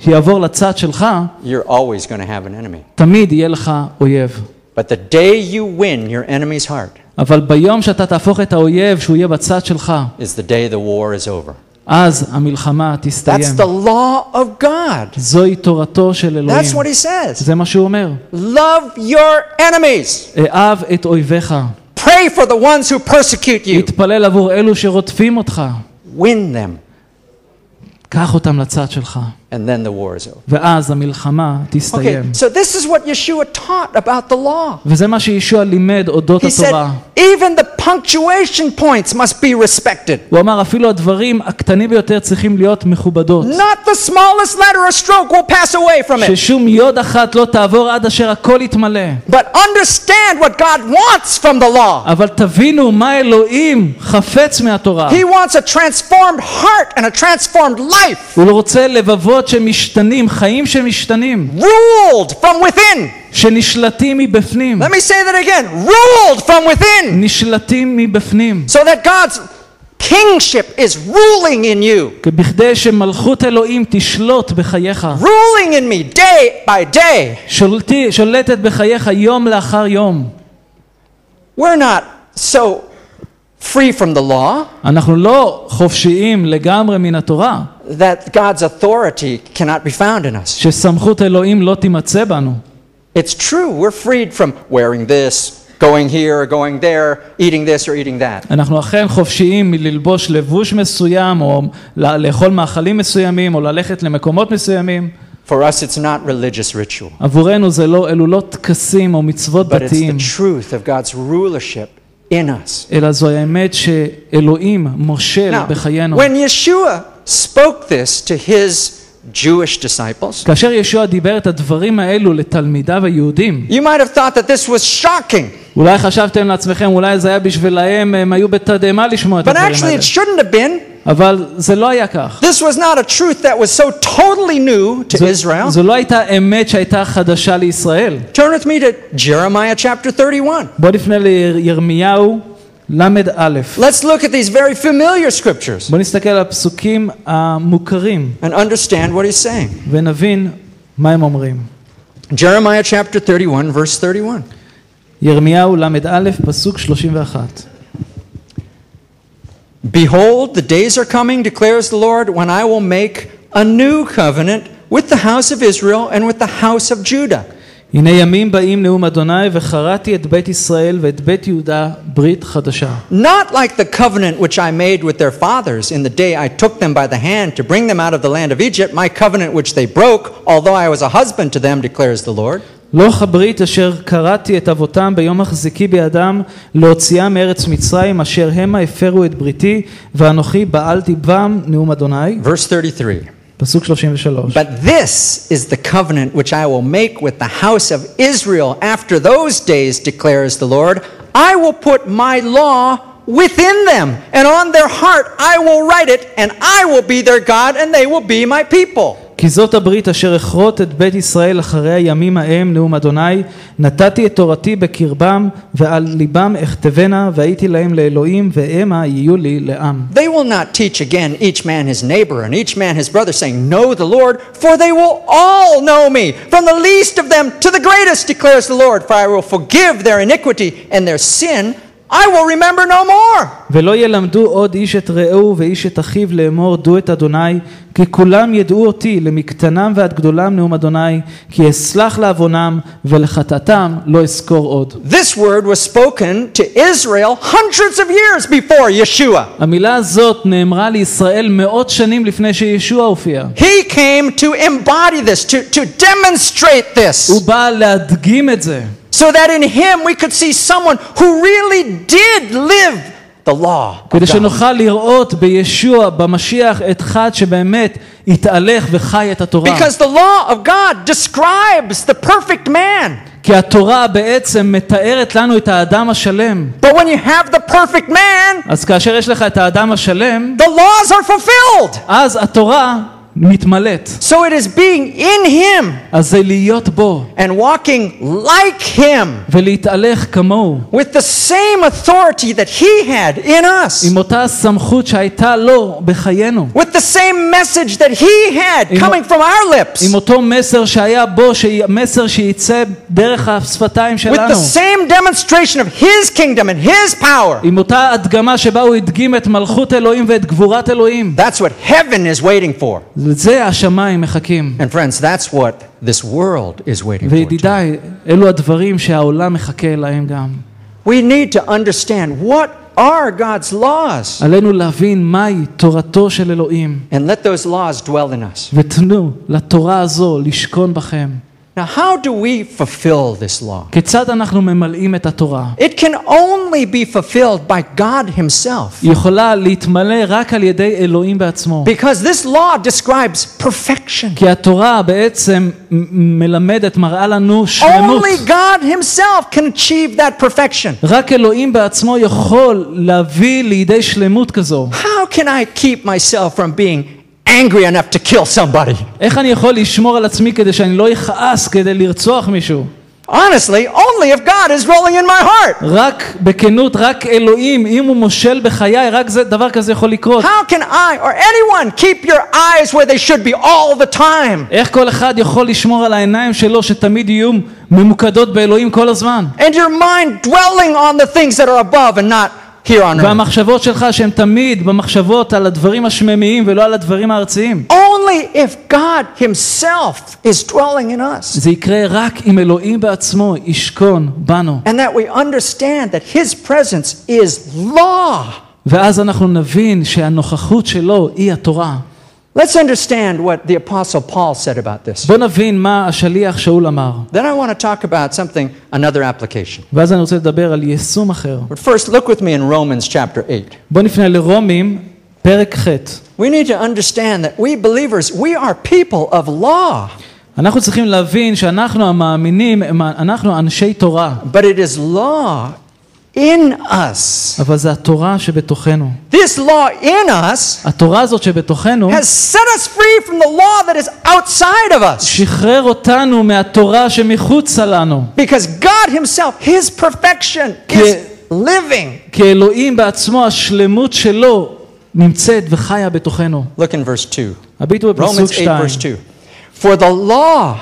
S2: שיעבור לצד שלך,
S1: you're always going to have an enemy.
S2: תמיד יהיה לך אויב.
S1: But the day you win your enemy's heart
S2: אבל ביום שאתה תהפוך את האויב שהוא יהיה בצד שלך,
S1: is the day the war is over.
S2: אז המלחמה תסתיים.
S1: That's the law of God.
S2: זוהי תורתו של אלוהים.
S1: That's what he says.
S2: זה מה שהוא אומר.
S1: Love your enemies.
S2: אהב את אויביך.
S1: Pray for the ones who persecute you.
S2: התפלל עבור אלו שרודפים אותך.
S1: Win them.
S2: קח אותם לצד שלך.
S1: And then the war is over.
S2: ואז המלחמה
S1: Okay,
S2: תסתיים.
S1: so this is what Yeshua taught about the law.
S2: וזה מה שישוע לימד אודות
S1: He said,
S2: התורה.
S1: even the punctuation points must be respected.
S2: הוא אמר אפילו הדברים הקטנים ביותר צריכים להיות מכובדות.
S1: Not the smallest letter or stroke will pass away from it.
S2: ששום יוד אחת לא תעבור עד אשר הכל יתמלא.
S1: But understand what God wants from the law.
S2: אבל תבינו מה אלוהים חפץ מהתורה.
S1: He wants a transformed heart and a transformed life,
S2: הוא לא רוצה לבבות שמשתנים, חיים שמשתנים,
S1: ruled from within.
S2: שנשלטים מבפנים.
S1: Let me say that again ruled from within.
S2: נשלטים מבפנים.
S1: So that God's kingship is ruling in you,
S2: בכדי שמלכות אלוהים תשלוט בחייך.
S1: ruling in me day by day.
S2: שולטי, שולטת בחייך יום לאחר יום.
S1: We're not so free from the law,
S2: אנחנו לא חופשיים לגמרי מן התורה,
S1: that God's authority cannot be found in us.
S2: שסמכות אלוהים לא תימצא בנו.
S1: It's true, we're freed from wearing this, going here or going there, eating this or eating that.
S2: אנחנו אכן חופשיים מללבוש לבוש מסוים, או ל- לאכול מאכלים מסוימים, או ללכת למקומות מסוימים.
S1: For us, it's not religious ritual,
S2: עבורנו זה לא, אלו לא טקסים או מצוות
S1: but it's
S2: דתיים,
S1: the truth of God's rulership in us.
S2: אלא זו האמת שאלוהים מושל
S1: Now,
S2: בחיינו.
S1: when Yeshua spoke this to his Jewish disciples,
S2: כאשר ישוע דיבר את הדברים האלו לתלמידיו היהודים,
S1: you might have thought that this was shocking,
S2: אולי חשבתם לעצמכם, אולי זה היה בשבילהם, הם היו בתדהמה לשמוע את
S1: but
S2: הדברים
S1: actually
S2: האלה.
S1: it shouldn't have been.
S2: אבל זה לא היה כך.
S1: This was not a truth that was so totally new to
S2: זו,
S1: Israel.
S2: זו לא הייתה אמת שהייתה חדשה לישראל.
S1: Turn with me to Jeremiah chapter 31.
S2: בואו נפנה לירמיהו ל"א.
S1: Let's look at these very familiar scriptures
S2: בואו נסתכל על הפסוקים המוכרים
S1: and understand what he's saying.
S2: ונבין מה הם אומרים.
S1: Jeremiah chapter 31, verse 31.
S2: ירמיהו ל"א, פסוק 31.
S1: Behold, the days are coming, declares the Lord, when I will make a new covenant with the house of Israel and with the house of Judah.
S2: הנה ימים באים נאום אדוני וחרתי את בית ישראל ואת בית יהודה ברית חדשה.
S1: Not like the covenant which I made with their fathers in the day I took them by the hand to bring them out of the land of Egypt, my covenant which they broke, although I was a husband to them, declares the Lord.
S2: לא כברית אשר קראתי את אבותם ביום מחזיקי בידם להוציאם מארץ מצרים אשר המה הפרו את בריתי ואנוכי בעלתי בם נאום אדוני.
S1: Verse 33.
S2: פסוק 33.
S1: But this is the covenant which I will make with the house of Israel after those days, declares the Lord. I will put my law within them, and on their heart I will write it, and I will be their God, and they will be my people.
S2: כי זאת הברית אשר אכרות את בית ישראל אחרי הימים ההם נאום אדוני נתתי את תורתי בקרבם ועל ליבם אכתבנה והייתי להם לאלוהים והמה יהיו לי לעם.
S1: They will not teach again each man his neighbor and each man his brother, saying, Know the Lord, for they will all know me, from the least of them to the greatest, declares the Lord. For I will forgive their iniquity and their sin I will remember no more.
S2: ולא ילמדו עוד איש את רעהו ואיש את אחיו לאמור דעו את אדוני כי כולם ידעו אותי למקטנם ועד גדולם נאום אדוני כי אסלח לעוונם ולחטאתם לא אזכור עוד.
S1: This word was spoken to Israel hundreds of years before Yeshua.
S2: המילה הזאת נאמרה לישראל מאות שנים לפני שישוע הופיע.
S1: He came to embody this, to, to demonstrate this,
S2: הוא בא להדגים את זה.
S1: so that in him we could see someone who really did live the law. of
S2: כדי
S1: God.
S2: שנוכל לראות בישוע, במשיח, את אחד שבאמת התהלך וחי את התורה.
S1: Because the law of God describes the perfect man.
S2: כי התורה בעצם מתארת לנו את האדם השלם.
S1: But when you have the perfect man,
S2: אז כאשר יש לך את האדם השלם,
S1: the laws are fulfilled.
S2: אז התורה מתמלאת.
S1: So it is being in him
S2: אז זה להיות בו,
S1: and walking like him
S2: ולהתהלך כמוהו,
S1: with the same authority that he had in us,
S2: עם אותה הסמכות שהייתה לו בחיינו.
S1: with the same message that he had
S2: Im-
S1: coming from our lips,
S2: עם אותו מסר שהיה בו, שהיא- מסר שייצא דרך השפתיים
S1: with
S2: שלנו.
S1: the same demonstration of his kingdom and his power.
S2: עם אותה הדגמה שבה הוא הדגים את מלכות אלוהים ואת גבורת אלוהים.
S1: That's what heaven is waiting for.
S2: לזה השמיים מחכים.
S1: And friends, that's what this world is waiting for. too.
S2: וידידיי, אלו הדברים שהעולם מחכה להם גם.
S1: We need to understand what are God's laws
S2: עלינו להבין מהי תורתו של אלוהים,
S1: and let those laws dwell in us.
S2: ותנו לתורה הזו לשכון בכם.
S1: Now, how do we fulfill this law?
S2: כיצד אנחנו ממלאים את התורה?
S1: It can only be fulfilled by God Himself.
S2: היא יכולה להתמלא רק על ידי אלוהים בעצמו.
S1: Because this law describes perfection.
S2: כי התורה בעצם מ- מלמדת, מראה לנו שלמות.
S1: Only God Himself can achieve that perfection.
S2: רק אלוהים בעצמו יכול להביא לידי שלמות כזו.
S1: How can I keep myself from being angry enough to kill somebody?
S2: איך אני יכול לשמור על עצמי כדי שאני לא אכעס כדי לרצוח מישהו?
S1: Honestly, only if God is rolling in my heart.
S2: רק בכנות, רק אלוהים, אם הוא מושל בחיי, רק זה, דבר כזה יכול לקרות.
S1: How can I or anyone keep your eyes where they should be all the time?
S2: איך כל אחד יכול לשמור על העיניים שלו שתמיד יהיו ממוקדות באלוהים כל הזמן?
S1: And your mind dwelling on the things that are above and not here on earth.
S2: והמחשבות שלך שהן תמיד במחשבות על הדברים השממיים ולא על הדברים הארציים.
S1: Only if God Himself is dwelling in us.
S2: זה יקרה רק אם אלוהים בעצמו ישכון בנו.
S1: And that we understand that His presence is law.
S2: ואז אנחנו נבין שהנוכחות שלו היא התורה.
S1: Let's understand what the Apostle Paul said about this.
S2: בוא נבין מה השליח שאול אמר.
S1: Then I want to talk about something, another application.
S2: ואז אני רוצה לדבר על יישום אחר.
S1: But first, look with me in Romans chapter 8.
S2: בוא נפנה לרומים, פרק ח'.
S1: We need to understand that we believers, we are people of law,
S2: אנחנו צריכים להבין שאנחנו המאמינים, הם- אנחנו אנשי תורה,
S1: but it is law in us.
S2: אבל זה התורה שבתוכנו.
S1: This law in us
S2: התורה הזאת שבתוכנו
S1: has set us free from the law that is outside of us.
S2: שחרר אותנו מהתורה שמחוצה לנו.
S1: Because God Himself, His perfection, is
S2: כי-
S1: living.
S2: כי אלוהים בעצמו, השלמות שלו נמצאת וחיה בתוכנו.
S1: Look in verse 2.
S2: הביטו בפסוק
S1: Romans 8,
S2: 2.
S1: verse 2. For the law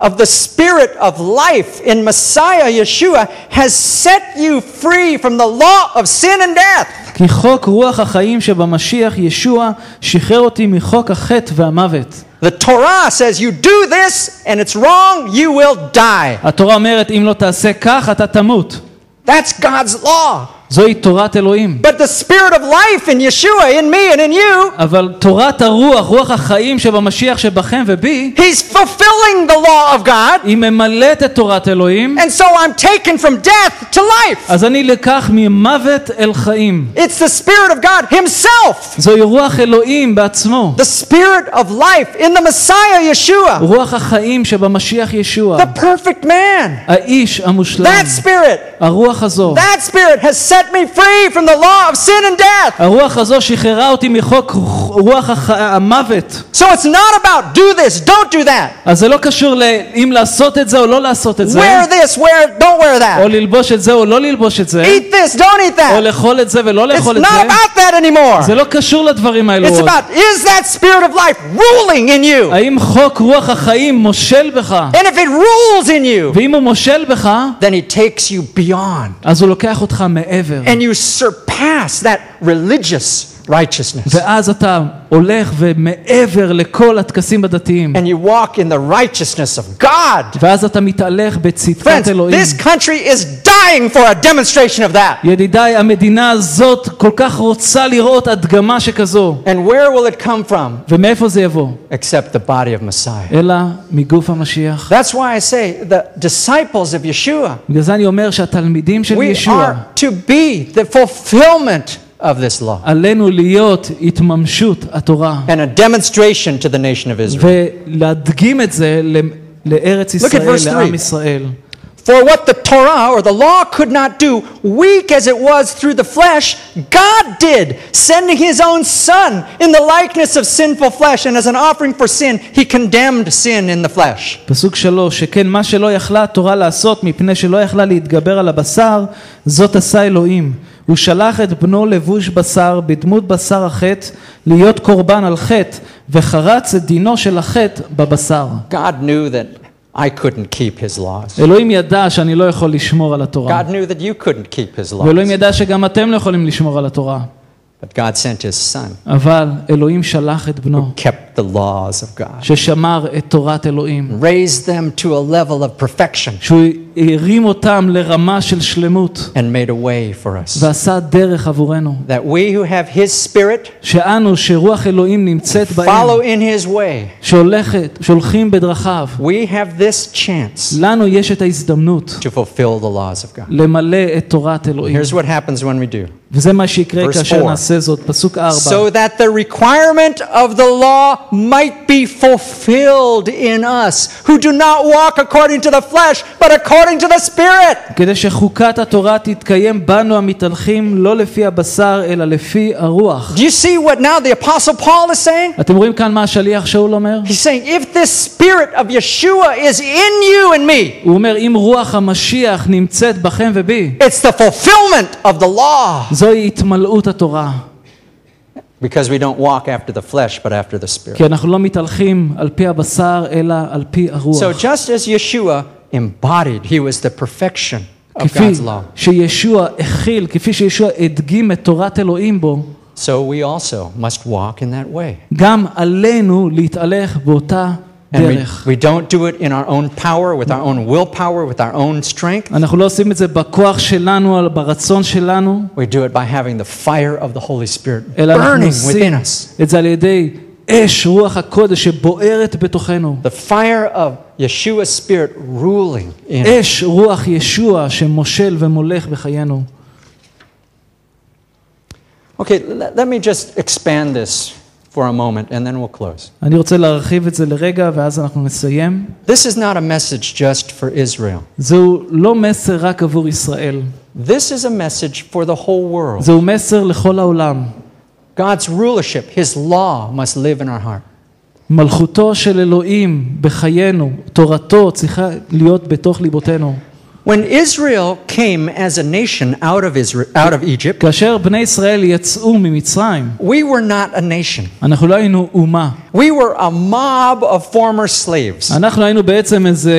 S1: of the Spirit of life in Messiah Yeshua has set you free from the law of sin and death.
S2: כי חוק רוח החיים שבמשיח ישוע שחרר אותי מחוק החטא והמוות.
S1: The Torah says you do this and it's wrong, you will die.
S2: התורה אומרת אם לא תעשה כך אתה תמות.
S1: That's God's law.
S2: זוהי תורת אלוהים.
S1: But the Spirit of life in Yeshua, in me and in you,
S2: אבל תורת הרוח, רוח החיים שבמשיח שבכם ובי,
S1: He's fulfilling the law of God.
S2: היא ממלאת את תורת אלוהים,
S1: And so I'm taken from death to life.
S2: אז אני לקח ממוות אל חיים.
S1: It's the Spirit of God Himself,
S2: זוהי רוח אלוהים בעצמו.
S1: the Spirit of life in the Messiah Yeshua,
S2: רוח החיים שבמשיח ישוע.
S1: the perfect man.
S2: האיש המושלם.
S1: That Spirit,
S2: הרוח הזו.
S1: that Spirit has set me free from the law of sin and death.
S2: הרוח הזו שחררה אותי מחוק רוח הח... המוות.
S1: So it's not about do this, don't do that,
S2: אז זה לא קשור לאם לעשות את זה או לא לעשות את זה,
S1: wear this, wear, don't wear
S2: או
S1: that,
S2: ללבוש את זה או לא ללבוש את זה,
S1: eat this, don't eat
S2: או
S1: that.
S2: לאכול את זה ולא
S1: It's
S2: לאכול את
S1: not
S2: זה.
S1: about that anymore.
S2: זה לא קשור לדברים האלו
S1: It's
S2: עוד.
S1: about is that Spirit of life ruling in you?
S2: האם חוק רוח החיים מושל בך?
S1: And if it rules in you,
S2: ואם הוא מושל בך,
S1: then He takes you beyond.
S2: אז הוא לוקח אותך מעבר.
S1: and you surpass that religious righteousness.
S2: ואז אתה הולך ומעבר לכל הטקסים הדתיים.
S1: And you walk in the righteousness of God.
S2: ואז אתה מתהלך בצדקת
S1: Friends,
S2: אלוהים.
S1: this country is dying for a demonstration of that.
S2: ידידיי, המדינה הזאת כל כך רוצה לראות הדגמה שכזו.
S1: And where will it come from
S2: ומאיפה זה יבוא?
S1: except the body of Messiah?
S2: אלא מגוף המשיח.
S1: That's why I say the disciples of Yeshua,
S2: בגלל זה אני אומר שהתלמידים של
S1: we
S2: ישוע,
S1: are to be the fulfillment of this law
S2: עלינו להיות התממשות התורה.
S1: and a demonstration to the nation of Israel.
S2: ולהדגים את זה ל- לארץ
S1: Look at
S2: ישראל,
S1: verse
S2: לעם
S1: three.
S2: ישראל.
S1: For what the Torah or the law could not do, weak as it was through the flesh, God did, sending his own Son in the likeness of sinful flesh, and as an offering for sin, he condemned sin in the flesh.
S2: פסוק שלוש, שכן מה שלא יכלה התורה לעשות מפני שלא יכלה להתגבר על הבשר, זאת עשה אלוהים. הוא שלח את בנו לבוש בשר, בדמות בשר החטא, להיות קורבן על חטא, וחרץ את דינו של החטא בבשר.
S1: God knew that I couldn't keep his laws.
S2: אלוהים ידע שאני לא יכול לשמור על התורה.
S1: God knew that you couldn't keep his
S2: ואלוהים
S1: laws.
S2: ידע שגם אתם לא יכולים לשמור על התורה.
S1: But God sent his Son,
S2: אבל אלוהים שלח את בנו,
S1: kept the laws of God,
S2: ששמר את תורת אלוהים.
S1: raised them to a level of perfection,
S2: שהוא הרים אותם לרמה של שלמות,
S1: and made a way for us.
S2: ועשה דרך עבורנו.
S1: That we who have his Spirit
S2: שאנו, שרוח אלוהים נמצאת בהם,
S1: follow in his way.
S2: שהולכת, שהולכים בדרכיו,
S1: We have this chance
S2: לנו יש את ההזדמנות
S1: to fulfill the laws of God.
S2: למלא את תורת אלוהים.
S1: Here's what happens when we do.
S2: וזה מה שיקרה
S1: Verse
S2: כאשר
S1: four.
S2: נעשה זאת. פסוק 4.
S1: So that the requirement of the law might be fulfilled in us, who do not walk according to the flesh, but according to the Spirit.
S2: כדי שחוקת התורה תתקיים בנו המתהלכים לא לפי הבשר אלא לפי הרוח.
S1: Do you see what now the Apostle Paul is saying?
S2: אתם רואים כאן מה השליח שאול אומר?
S1: He's saying, if this Spirit of Yeshua is in you and me,
S2: הוא אומר אם רוח המשיח נמצאת בכם ובי,
S1: it's the fulfillment of the law.
S2: זוהי התמלאות התורה.
S1: Because we don't walk after the flesh, but after the Spirit.
S2: כי אנחנו לא מתהלכים על פי הבשר אלא על פי הרוח.
S1: So just as Yeshua embodied, he was the perfection of
S2: כפי
S1: God's law.
S2: שישוע הכיל, כפי שישוע הדגים את תורת אלוהים בו,
S1: So we also must walk in that way.
S2: גם עלינו להתהלך באותה
S1: And we,
S2: דרך.
S1: we don't do it in our own power, with our own willpower, with our own strength.
S2: אנחנו לא עושים את זה בכוח שלנו, ברצון שלנו,
S1: We do it by having the fire of the Holy Spirit
S2: אלא אנחנו
S1: burning
S2: עושים
S1: within us.
S2: את זה על ידי אש רוח הקודש שבוערת בתוכנו.
S1: The fire of Yeshua's Spirit ruling in us.
S2: אש רוח ישוע שמושל ומולך בחיינו.
S1: Okay, let, let me just expand this for a moment and then we'll close.
S2: אני רוצה להרחיב את זה לרגע ואז אנחנו נסיים.
S1: This is not a message just for Israel.
S2: זהו לא מסר רק עבור ישראל,
S1: This is a message for the whole world.
S2: זהו מסר לכל העולם.
S1: God's rulership, His law must live in our heart.
S2: מלכותו של אלוהים בחיינו, תורתו צריכה להיות בתוך ליבותינו.
S1: When Israel came as a nation out of, Israel, out of Egypt,
S2: כאשר בני ישראל יצאו ממצרים,
S1: we were not a nation.
S2: אנחנו לא היינו אומה.
S1: We were a mob of former slaves.
S2: אנחנו היינו בעצם איזה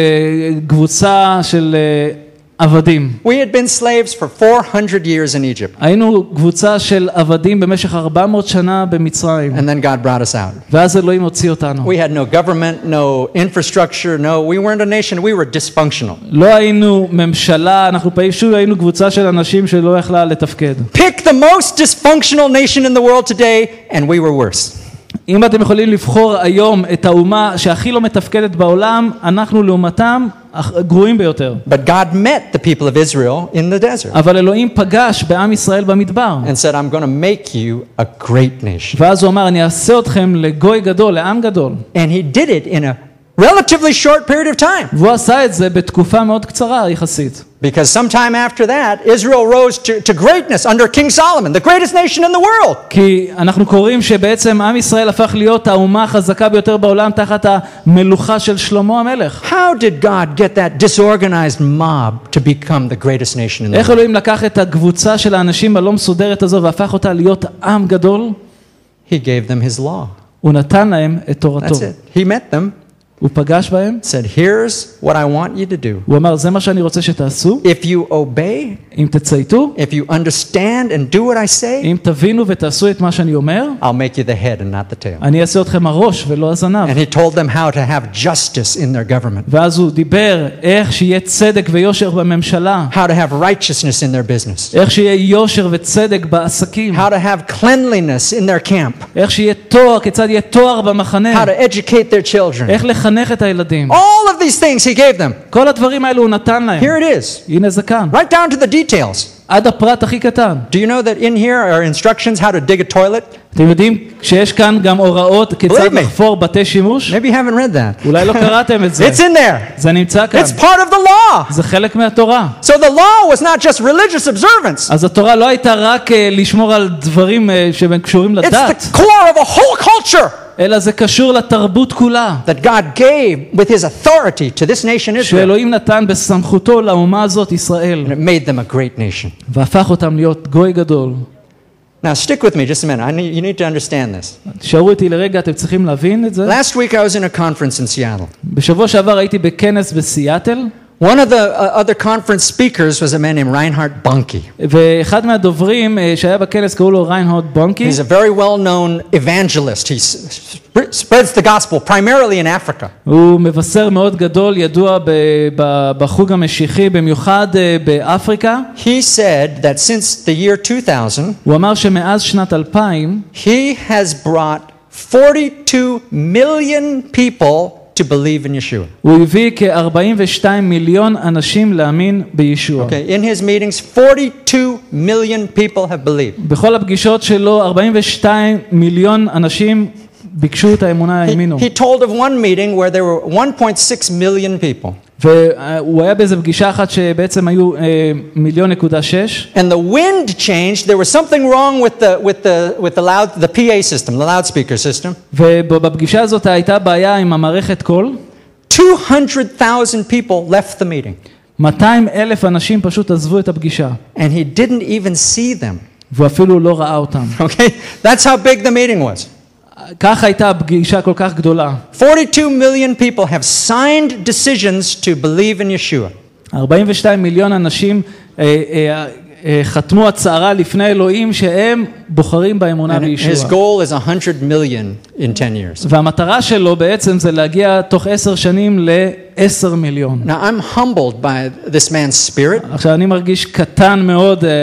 S2: קבוצה של אה, עבדים.
S1: We had been slaves for 400 years in Egypt,
S2: היינו קבוצה של עבדים במשך 400 שנה במצרים,
S1: and then God brought us out.
S2: ואז אלוהים הוציא אותנו.
S1: We had no government, no infrastructure, no, we weren't a nation, we were dysfunctional.
S2: לא היינו ממשלה, אנחנו פשוט היינו קבוצה של אנשים שלא יכלה לתפקד.
S1: Pick the most dysfunctional nation in the world today, and we were worse.
S2: אם אתם יכולים לבחור היום את האומה שהכי לא מתפקדת בעולם, אנחנו לעומתם הח- גרועים ביותר.
S1: But God met the people of Israel in the desert
S2: אבל אלוהים פגש בעם ישראל במדבר,
S1: and said, I'm going to make you a great nation.
S2: ואז הוא אמר, אני אעשה אתכם לגוי גדול, לעם גדול.
S1: And he did it in a relatively short period of time.
S2: והוא עשה את זה בתקופה מאוד קצרה יחסית.
S1: Because sometime after that, Israel rose to, to greatness under King Solomon, the greatest nation in the world.
S2: כי אנחנו קוראים שבעצם עם ישראל הפך להיות האומה החזקה ביותר בעולם תחת המלוכה של שלמה המלך.
S1: How did God get that disorganized mob to become the greatest nation in the
S2: איך
S1: world?
S2: אלוהים לקח את הקבוצה של האנשים הלא מסודרת הזו והפך אותה להיות עם גדול?
S1: He gave them his law.
S2: הוא נתן להם את תורתו.
S1: That's it. He met them,
S2: הוא פגש בהם,
S1: said, Here's what I want you to do.
S2: הוא אמר, זה מה שאני רוצה שתעשו,
S1: If you obey,
S2: אם תצייתו,
S1: if you understand and do what I say,
S2: אם תבינו ותעשו את מה שאני אומר,
S1: I'll make you the head and not the tail.
S2: אני אעשה אתכם הראש ולא הזנב.
S1: And he told them how to have justice in their government,
S2: ואז הוא דיבר איך שיהיה צדק ויושר בממשלה,
S1: how to have righteousness in their business,
S2: איך שיהיה יושר וצדק בעסקים,
S1: how to have cleanliness in their camp,
S2: איך שיהיה תואר, כיצד יהיה תואר במחנה,
S1: how to educate their children.
S2: איך לחנך את הילדים.
S1: All of these things he gave them.
S2: כל הדברים האלו הוא נתן להם.
S1: Here it is,
S2: הנה זה כאן,
S1: right down to the details.
S2: עד הפרט הכי קטן.
S1: Do you know that in here are instructions how to dig a toilet?
S2: אתם יודעים שיש כאן גם הוראות כיצד
S1: Believe me.
S2: לחפור בתי שימוש?
S1: Maybe you haven't read that.
S2: אולי לא קראתם את זה.
S1: It's in there.
S2: זה נמצא כאן.
S1: It's part of the law.
S2: זה חלק מהתורה.
S1: So the law was not just religious observance.
S2: אז התורה לא הייתה רק אה, לשמור על דברים אה, שהם קשורים
S1: It's
S2: לדת,
S1: the core of a whole culture
S2: אלא זה קשור לתרבות כולה,
S1: that God gave with his authority to this nation Israel.
S2: שאלוהים נתן בסמכותו לאומה הזאת ישראל,
S1: And it made them a great nation.
S2: והפך אותם להיות גוי גדול.
S1: Now stick with me just a minute. I need, you need to understand this.
S2: תשארו איתי לרגע, אתם צריכים להבין את זה.
S1: Last week I was in a conference in Seattle.
S2: בשבוע שעבר הייתי בכנס בסיאטל,
S1: One of the uh, other conference speakers was a man named Reinhard Bonnke.
S2: ואחד מהדוברים אה, שהיה בכנס קראו לו ריינהוד בונקי,
S1: He's a very well-known evangelist. He s- sp- spreads the gospel primarily in Africa.
S2: הוא מבשר מאוד גדול, ידוע ב- ב- בחוג המשיחי, במיוחד אה, באפריקה.
S1: He said that since the year 2000,
S2: הוא אמר שמאז שנת 2000
S1: he has brought 42 million people to believe in Yeshua.
S2: הוא הביא כ-42 מיליון אנשים להאמין בישוע.
S1: Okay, in his meetings, 42 million people have believed.
S2: בכל הפגישות שלו 42 מיליון אנשים ביקשו את האמונה,
S1: He,
S2: האמינו.
S1: he told of one meeting where there were 1.6 million people.
S2: והוא היה באיזה פגישה אחת שבעצם היו אה, מיליון נקודה שש,
S1: And the wind changed. There was something wrong with the, with the, with the, loud, the PA system, the loudspeaker system.
S2: ובפגישה הזאת הייתה בעיה עם המערכת קול.
S1: 200,000 people left the meeting.
S2: 200 אלף אנשים פשוט עזבו את הפגישה,
S1: And he didn't even see them.
S2: והוא אפילו לא ראה אותם.
S1: Okay? That's how big the meeting was.
S2: ככה הייתה הפגישה כל כך גדולה.
S1: 42 million people have signed decisions to believe in Yeshua.
S2: 42 מיליון אנשים אה, אה, אה, חתמו הצהרה לפני אלוהים שהם בוחרים באמונה
S1: And his
S2: בישוע.
S1: goal is 100 million in 10 years.
S2: והמטרה שלו בעצם זה להגיע תוך עשר שנים לעשר מיליון.
S1: Now, I'm humbled by this man's spirit.
S2: עכשיו אני מרגיש קטן מאוד אה, אה,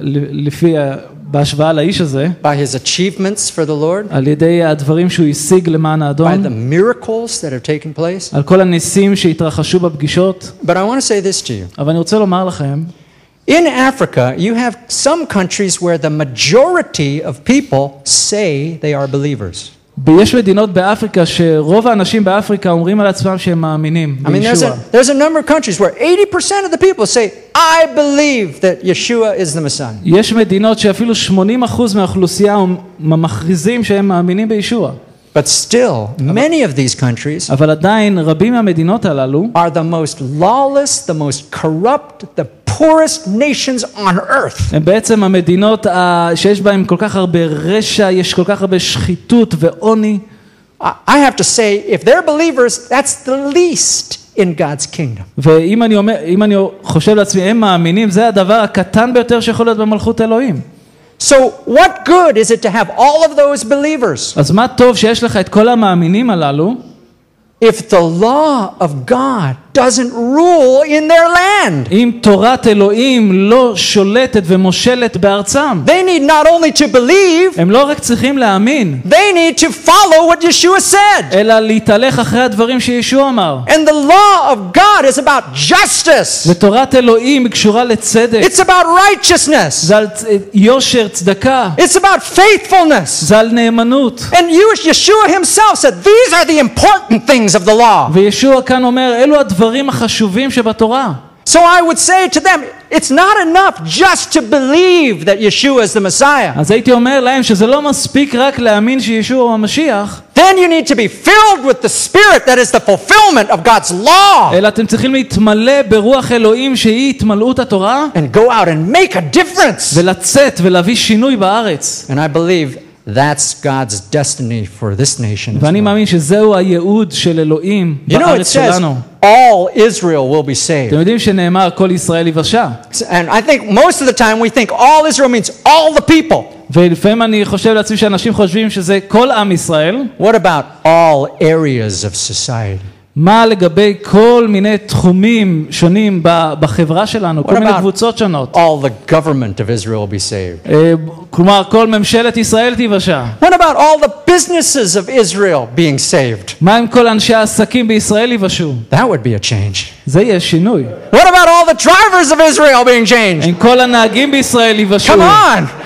S2: ל- לפי, ה- בהשוואה לאיש הזה,
S1: by his achievements for the Lord,
S2: על ידי הדברים שהוא השיג למען
S1: by
S2: האדון,
S1: the miracles that have taken place.
S2: על כל הניסים שהתרחשו בפגישות,
S1: But I want to say this to you.
S2: אבל אני רוצה לומר לכם,
S1: In Africa, you have some countries where the majority of people say they are believers.
S2: יש מדינות באפריקה שרוב האנשים באפריקה אומרים על עצמם שהם מאמינים
S1: I mean, there's
S2: בישוע.
S1: a, there's a number of countries where 80% of the people say, I believe that Yeshua is the Messiah.
S2: יש מדינות שאפילו 80% מהאוכלוסייה מכריזים שהם מאמינים בישוע,
S1: But still, many of these countries
S2: אבל עדיין רבים מהמדינות הללו
S1: are the most lawless, the most corrupt, the poorest nations on earth.
S2: הם בעצם המדינות ה- שיש בהן כל כך הרבה רשע, יש כל כך הרבה שחיתות ועוני,
S1: I I have to say, if they're believers, that's the least in God's kingdom.
S2: ואם אני, אומר, אם אני חושב לעצמי, הם מאמינים, זה הדבר הקטן ביותר שיכול להיות במלכות אלוהים.
S1: So, what good is it to have all of those believers
S2: אז מה טוב שיש לך את כל המאמינים הללו,
S1: if the law of God doesn't rule in their land?
S2: אם תורת אלוהים לא שולטת ומושלת בארצם.
S1: They need not only to believe,
S2: הם לא רק צריכים להאמין,
S1: they need to follow what Yeshua said.
S2: אלא להתהלך אחרי הדברים שישוע אמר.
S1: And the law of God is about justice,
S2: ותורת אלוהים היא קשורה לצדק,
S1: it's about righteousness,
S2: זה על צ- יושר, צדקה,
S1: it's about faithfulness.
S2: זה על נאמנות.
S1: And you, Yeshua himself said, These are the important things of the law.
S2: וישוע כאן אומר, אלו הדברים החשובים שבתורה.
S1: So I would say to them, it's not enough just to believe that Yeshua is the Messiah.
S2: אז הייתי אומר להם שזה לא מספיק רק להאמין שישוע הוא המשיח,
S1: Then you need to be filled with the Spirit that is the fulfillment of God's law
S2: אלא אתם צריכים להתמלא ברוח אלוהים שהיא התמלאות התורה,
S1: and go out and make a difference.
S2: ולצאת ולהביא שינוי בארץ.
S1: And I believe that's God's destiny for this nation. as
S2: ואני
S1: well.
S2: מאמין שזהו הייעוד של אלוהים
S1: You know, it
S2: בארץ
S1: says
S2: שלנו.
S1: all Israel will be saved.
S2: אתם יודעים שנאמר כל ישראל יבשע.
S1: And I think most of the time we think all Israel means all the people.
S2: ולפעמים אני חושב לעצמי שאנשים חושבים שזה כל עם ישראל.
S1: What about all areas of society?
S2: מה לגבי כל מיני תחומים שונים ב- בחברה שלנו, כל
S1: What
S2: מיני
S1: about-
S2: קבוצות שונות.
S1: All the government of Israel will be saved.
S2: אה, כלומר, כל ממשלת ישראל תיוושע.
S1: What about all the businesses of Israel being saved?
S2: מה עם כל אנשי העסקים בישראל יבשעו?
S1: That would be a change.
S2: זה יהיה שינוי.
S1: What about all the drivers of Israel being changed?
S2: אם כל הנהגים בישראל יבשעו,
S1: Come on!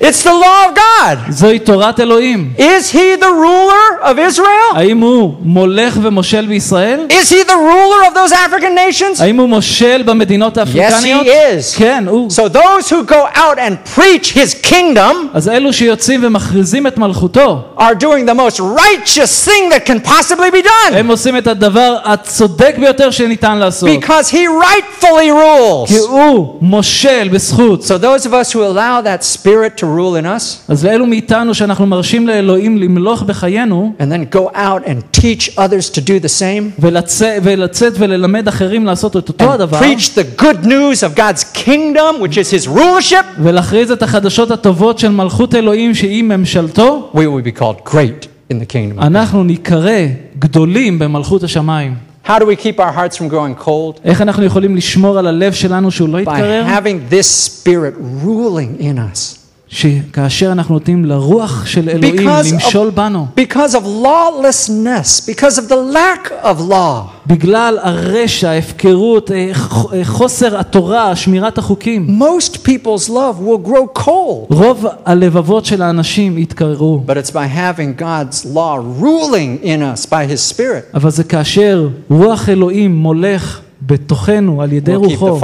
S1: It's the law of God.
S2: זוהי תורת אלוהים.
S1: Is he the ruler of Israel?
S2: האם הוא מולך ומושל בישראל?
S1: Is he the ruler of those African nations?
S2: האם הוא מושל במדינות האפריקניות?
S1: is.
S2: כן, הוא.
S1: So those who go out and preach his kingdom
S2: אז אלו שיוצאים ומכריזים את מלכותו,
S1: are doing the most righteous thing that can possibly be done
S2: הם עושים את הדבר הצודק ביותר שניתן לעשות.
S1: because he rightfully rules.
S2: כי הוא מושל בזכות.
S1: So those of us who allow that spirit to rule in us
S2: אז לאלו מאיתנו שאנחנו מרשים לאלוהים למלוך בחיינו,
S1: and then go out and teach others to do the same
S2: ולצא, ולצאת וללמד אחרים לעשות את אותו
S1: and
S2: הדבר,
S1: preach the good news of God's kingdom, which is his rulership,
S2: ולהכריז את החדשות הטובות של מלכות אלוהים שהיא ממשלתו,
S1: we will be called great in the kingdom. of God.
S2: אנחנו ניקרא גדולים במלכות השמיים.
S1: How do we keep our hearts from growing cold?
S2: איך אנחנו יכולים לשמור על הלב שלנו שהוא לא
S1: By
S2: יתקרר?
S1: having this spirit ruling in us.
S2: שכאשר אנחנו נותנים לרוח של אלוהים למשול בנו,
S1: because of lawlessness, because of the lack of law,
S2: בגלל הרשע, ההפקרות, אה, אה, חוסר התורה, שמירת החוקים,
S1: most people's love will grow cold.
S2: רוב הלבבות של האנשים יתקררו.
S1: But it's by having God's law ruling in us by his spirit.
S2: אבל זה כאשר רוח אלוהים מולך בתוכנו על ידי
S1: We'll
S2: רוחו.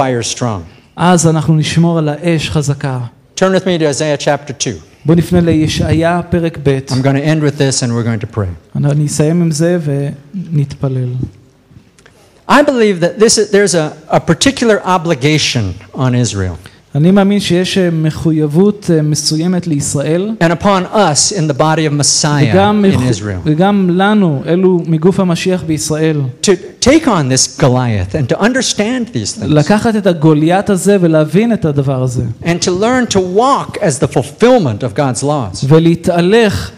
S2: אז אנחנו נשמור על האש חזקה.
S1: Turn with me to Isaiah chapter 2.
S2: בואו נפנה לישעיה פרק ב',
S1: I'm going to end with this and we're going to pray.
S2: אני אסיים עם זה ונתפלל.
S1: I believe that this is, there's a, a particular obligation on Israel.
S2: אני מאמין שיש אה, מחויבות אה, מסוימת לישראל,
S1: and upon us in the body of Messiah
S2: וגם,
S1: in
S2: מחו-
S1: Israel
S2: וגם לנו, אלו מגוף המשיח בישראל,
S1: to take on this Goliath and to understand these things
S2: לקחת את הגוליית הזה ולהבין את הדבר הזה,
S1: and to learn to walk as the fulfillment of God's laws.
S2: ולהתהלך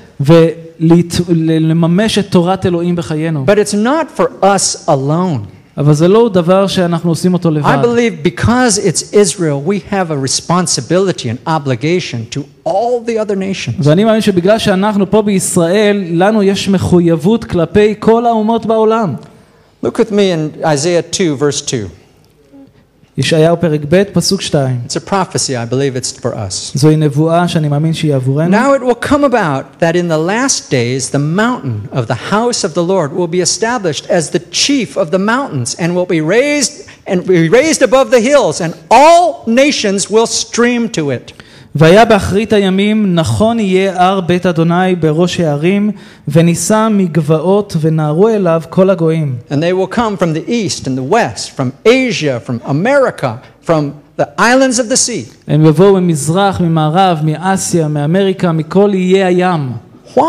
S2: ולממש את תורת אלוהים בחיינו.
S1: But it's not for us alone.
S2: אבל זה לא דבר שאנחנו עושים אותו
S1: I
S2: לבד.
S1: believe because it's Israel, we have a responsibility and obligation to all the other nations.
S2: ואני מאמין שבגלל שאנחנו פה בישראל, לנו יש מחויבות כלפי כל האומות בעולם.
S1: Look with me in Isaiah 2, verse 2.
S2: ישעיהו פרק ב', פסוק 2.
S1: It's a prophecy, I believe it's for us.
S2: זוהי נבואה שאני מאמין שהיא עבורנו.
S1: Now it will come about that in the last days the mountain of the house of the Lord will be established as the chief of the mountains and will be raised and be raised above the hills and all nations will stream to it.
S2: והיה באחרית הימים, נכון יהיה הר בית אדוני בראש הערים, ונישא מגבעות ונהרו אליו כל הגויים.
S1: And they will come from the east and the west, from Asia, from America, from the islands of the sea.
S2: הם יבואו ממזרח, ממערב, מאסיה, מאמריקה, מכל איי הים.
S1: Why?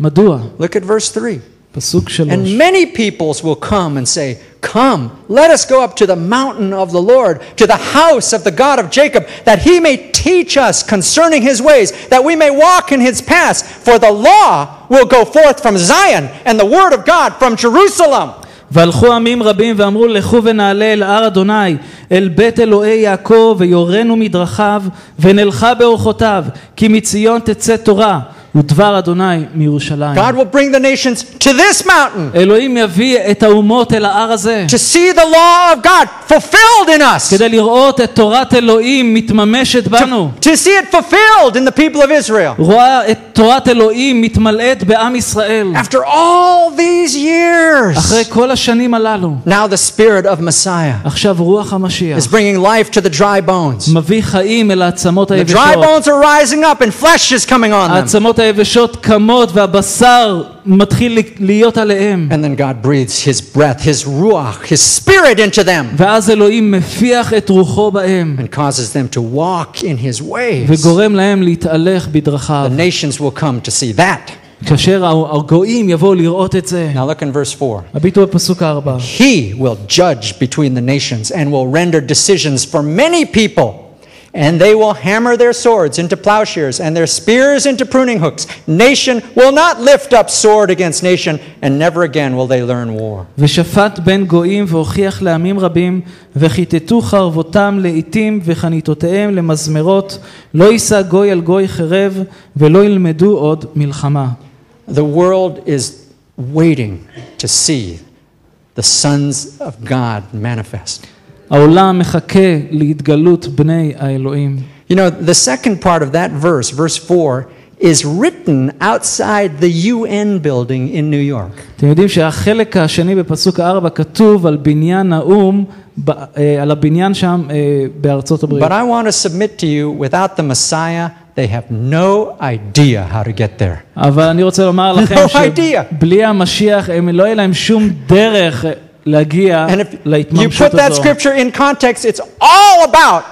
S2: מדוע?
S1: Look at verse 3.
S2: פסוק שלוש.
S1: And many peoples will come and say, Come, let us go up to the mountain of the Lord, to the house of the God of Jacob, that he may teach us concerning his ways, that we may walk in his paths. For the law will go forth from Zion, and the word of God from Jerusalem.
S2: והלכו עמים רבים ואמרו לכו ונעלה אל הר אדוני אל בית אלוהי יעקב ויורנו מדרכיו ונלכה באורחותיו כי מציון תצא תורה ודבר אדוני מירושלים.
S1: God will bring the nations to this mountain
S2: אלוהים יביא את האומות אל ההר הזה
S1: to see the law of God fulfilled in us,
S2: כדי לראות את תורת אלוהים מתממשת בנו.
S1: to see it fulfilled in the people of Israel.
S2: רואה את תורת אלוהים מתמלאת בעם ישראל.
S1: After all these years,
S2: אחרי כל השנים הללו,
S1: now the spirit of Messiah
S2: עכשיו רוח המשיח
S1: is bringing life to the dry bones.
S2: מביא חיים אל העצמות
S1: The dry
S2: היבשות.
S1: bones are rising up and flesh is coming on them.
S2: העצמות היבשות קמות והבשר מתחיל להיות עליהם.
S1: And then God breathes His breath, His ruach, His spirit into them
S2: ואז אלוהים מפיח את רוחו בהם
S1: and causes them to walk in His ways.
S2: וגורם להם להתהלך בדרכיו.
S1: The nations will come to see that.
S2: כאשר הגויים יבואו לראות את זה.
S1: Now look in verse 4.
S2: הביטו בפסוק הארבע.
S1: He will judge between the nations and will render decisions for many people. And they will hammer their swords into plowshares and their spears into pruning hooks. Nation will not lift up sword against nation, and never again will they learn war.
S2: ושפט בין גויים והוכיח לעמים רבים וכיתתו חרבותם לעתים וחניתותיהם למזמרות לא יישא גוי על גוי חרב ולא ילמדו עוד מלחמה.
S1: The world is waiting to see the sons of God manifest.
S2: העולם מחכה להתגלות בני האלוהים.
S1: You know, the second part of that verse, verse 4, is written outside the UN building in New York.
S2: אתם יודעים שהחלק השני בפסוק הארבע כתוב על בניין האו"ם, ב- אה, על הבניין שם אה, בארצות הברית.
S1: But I want to submit to you, without the Messiah, they have no idea how to get there.
S2: אבל אני רוצה לומר לכם
S1: No idea.
S2: שבלי המשיח הם לא יהיה להם שום דרך אה, להגיע
S1: And if you
S2: להתממשות
S1: put that
S2: הזו.
S1: scripture in context, it's all about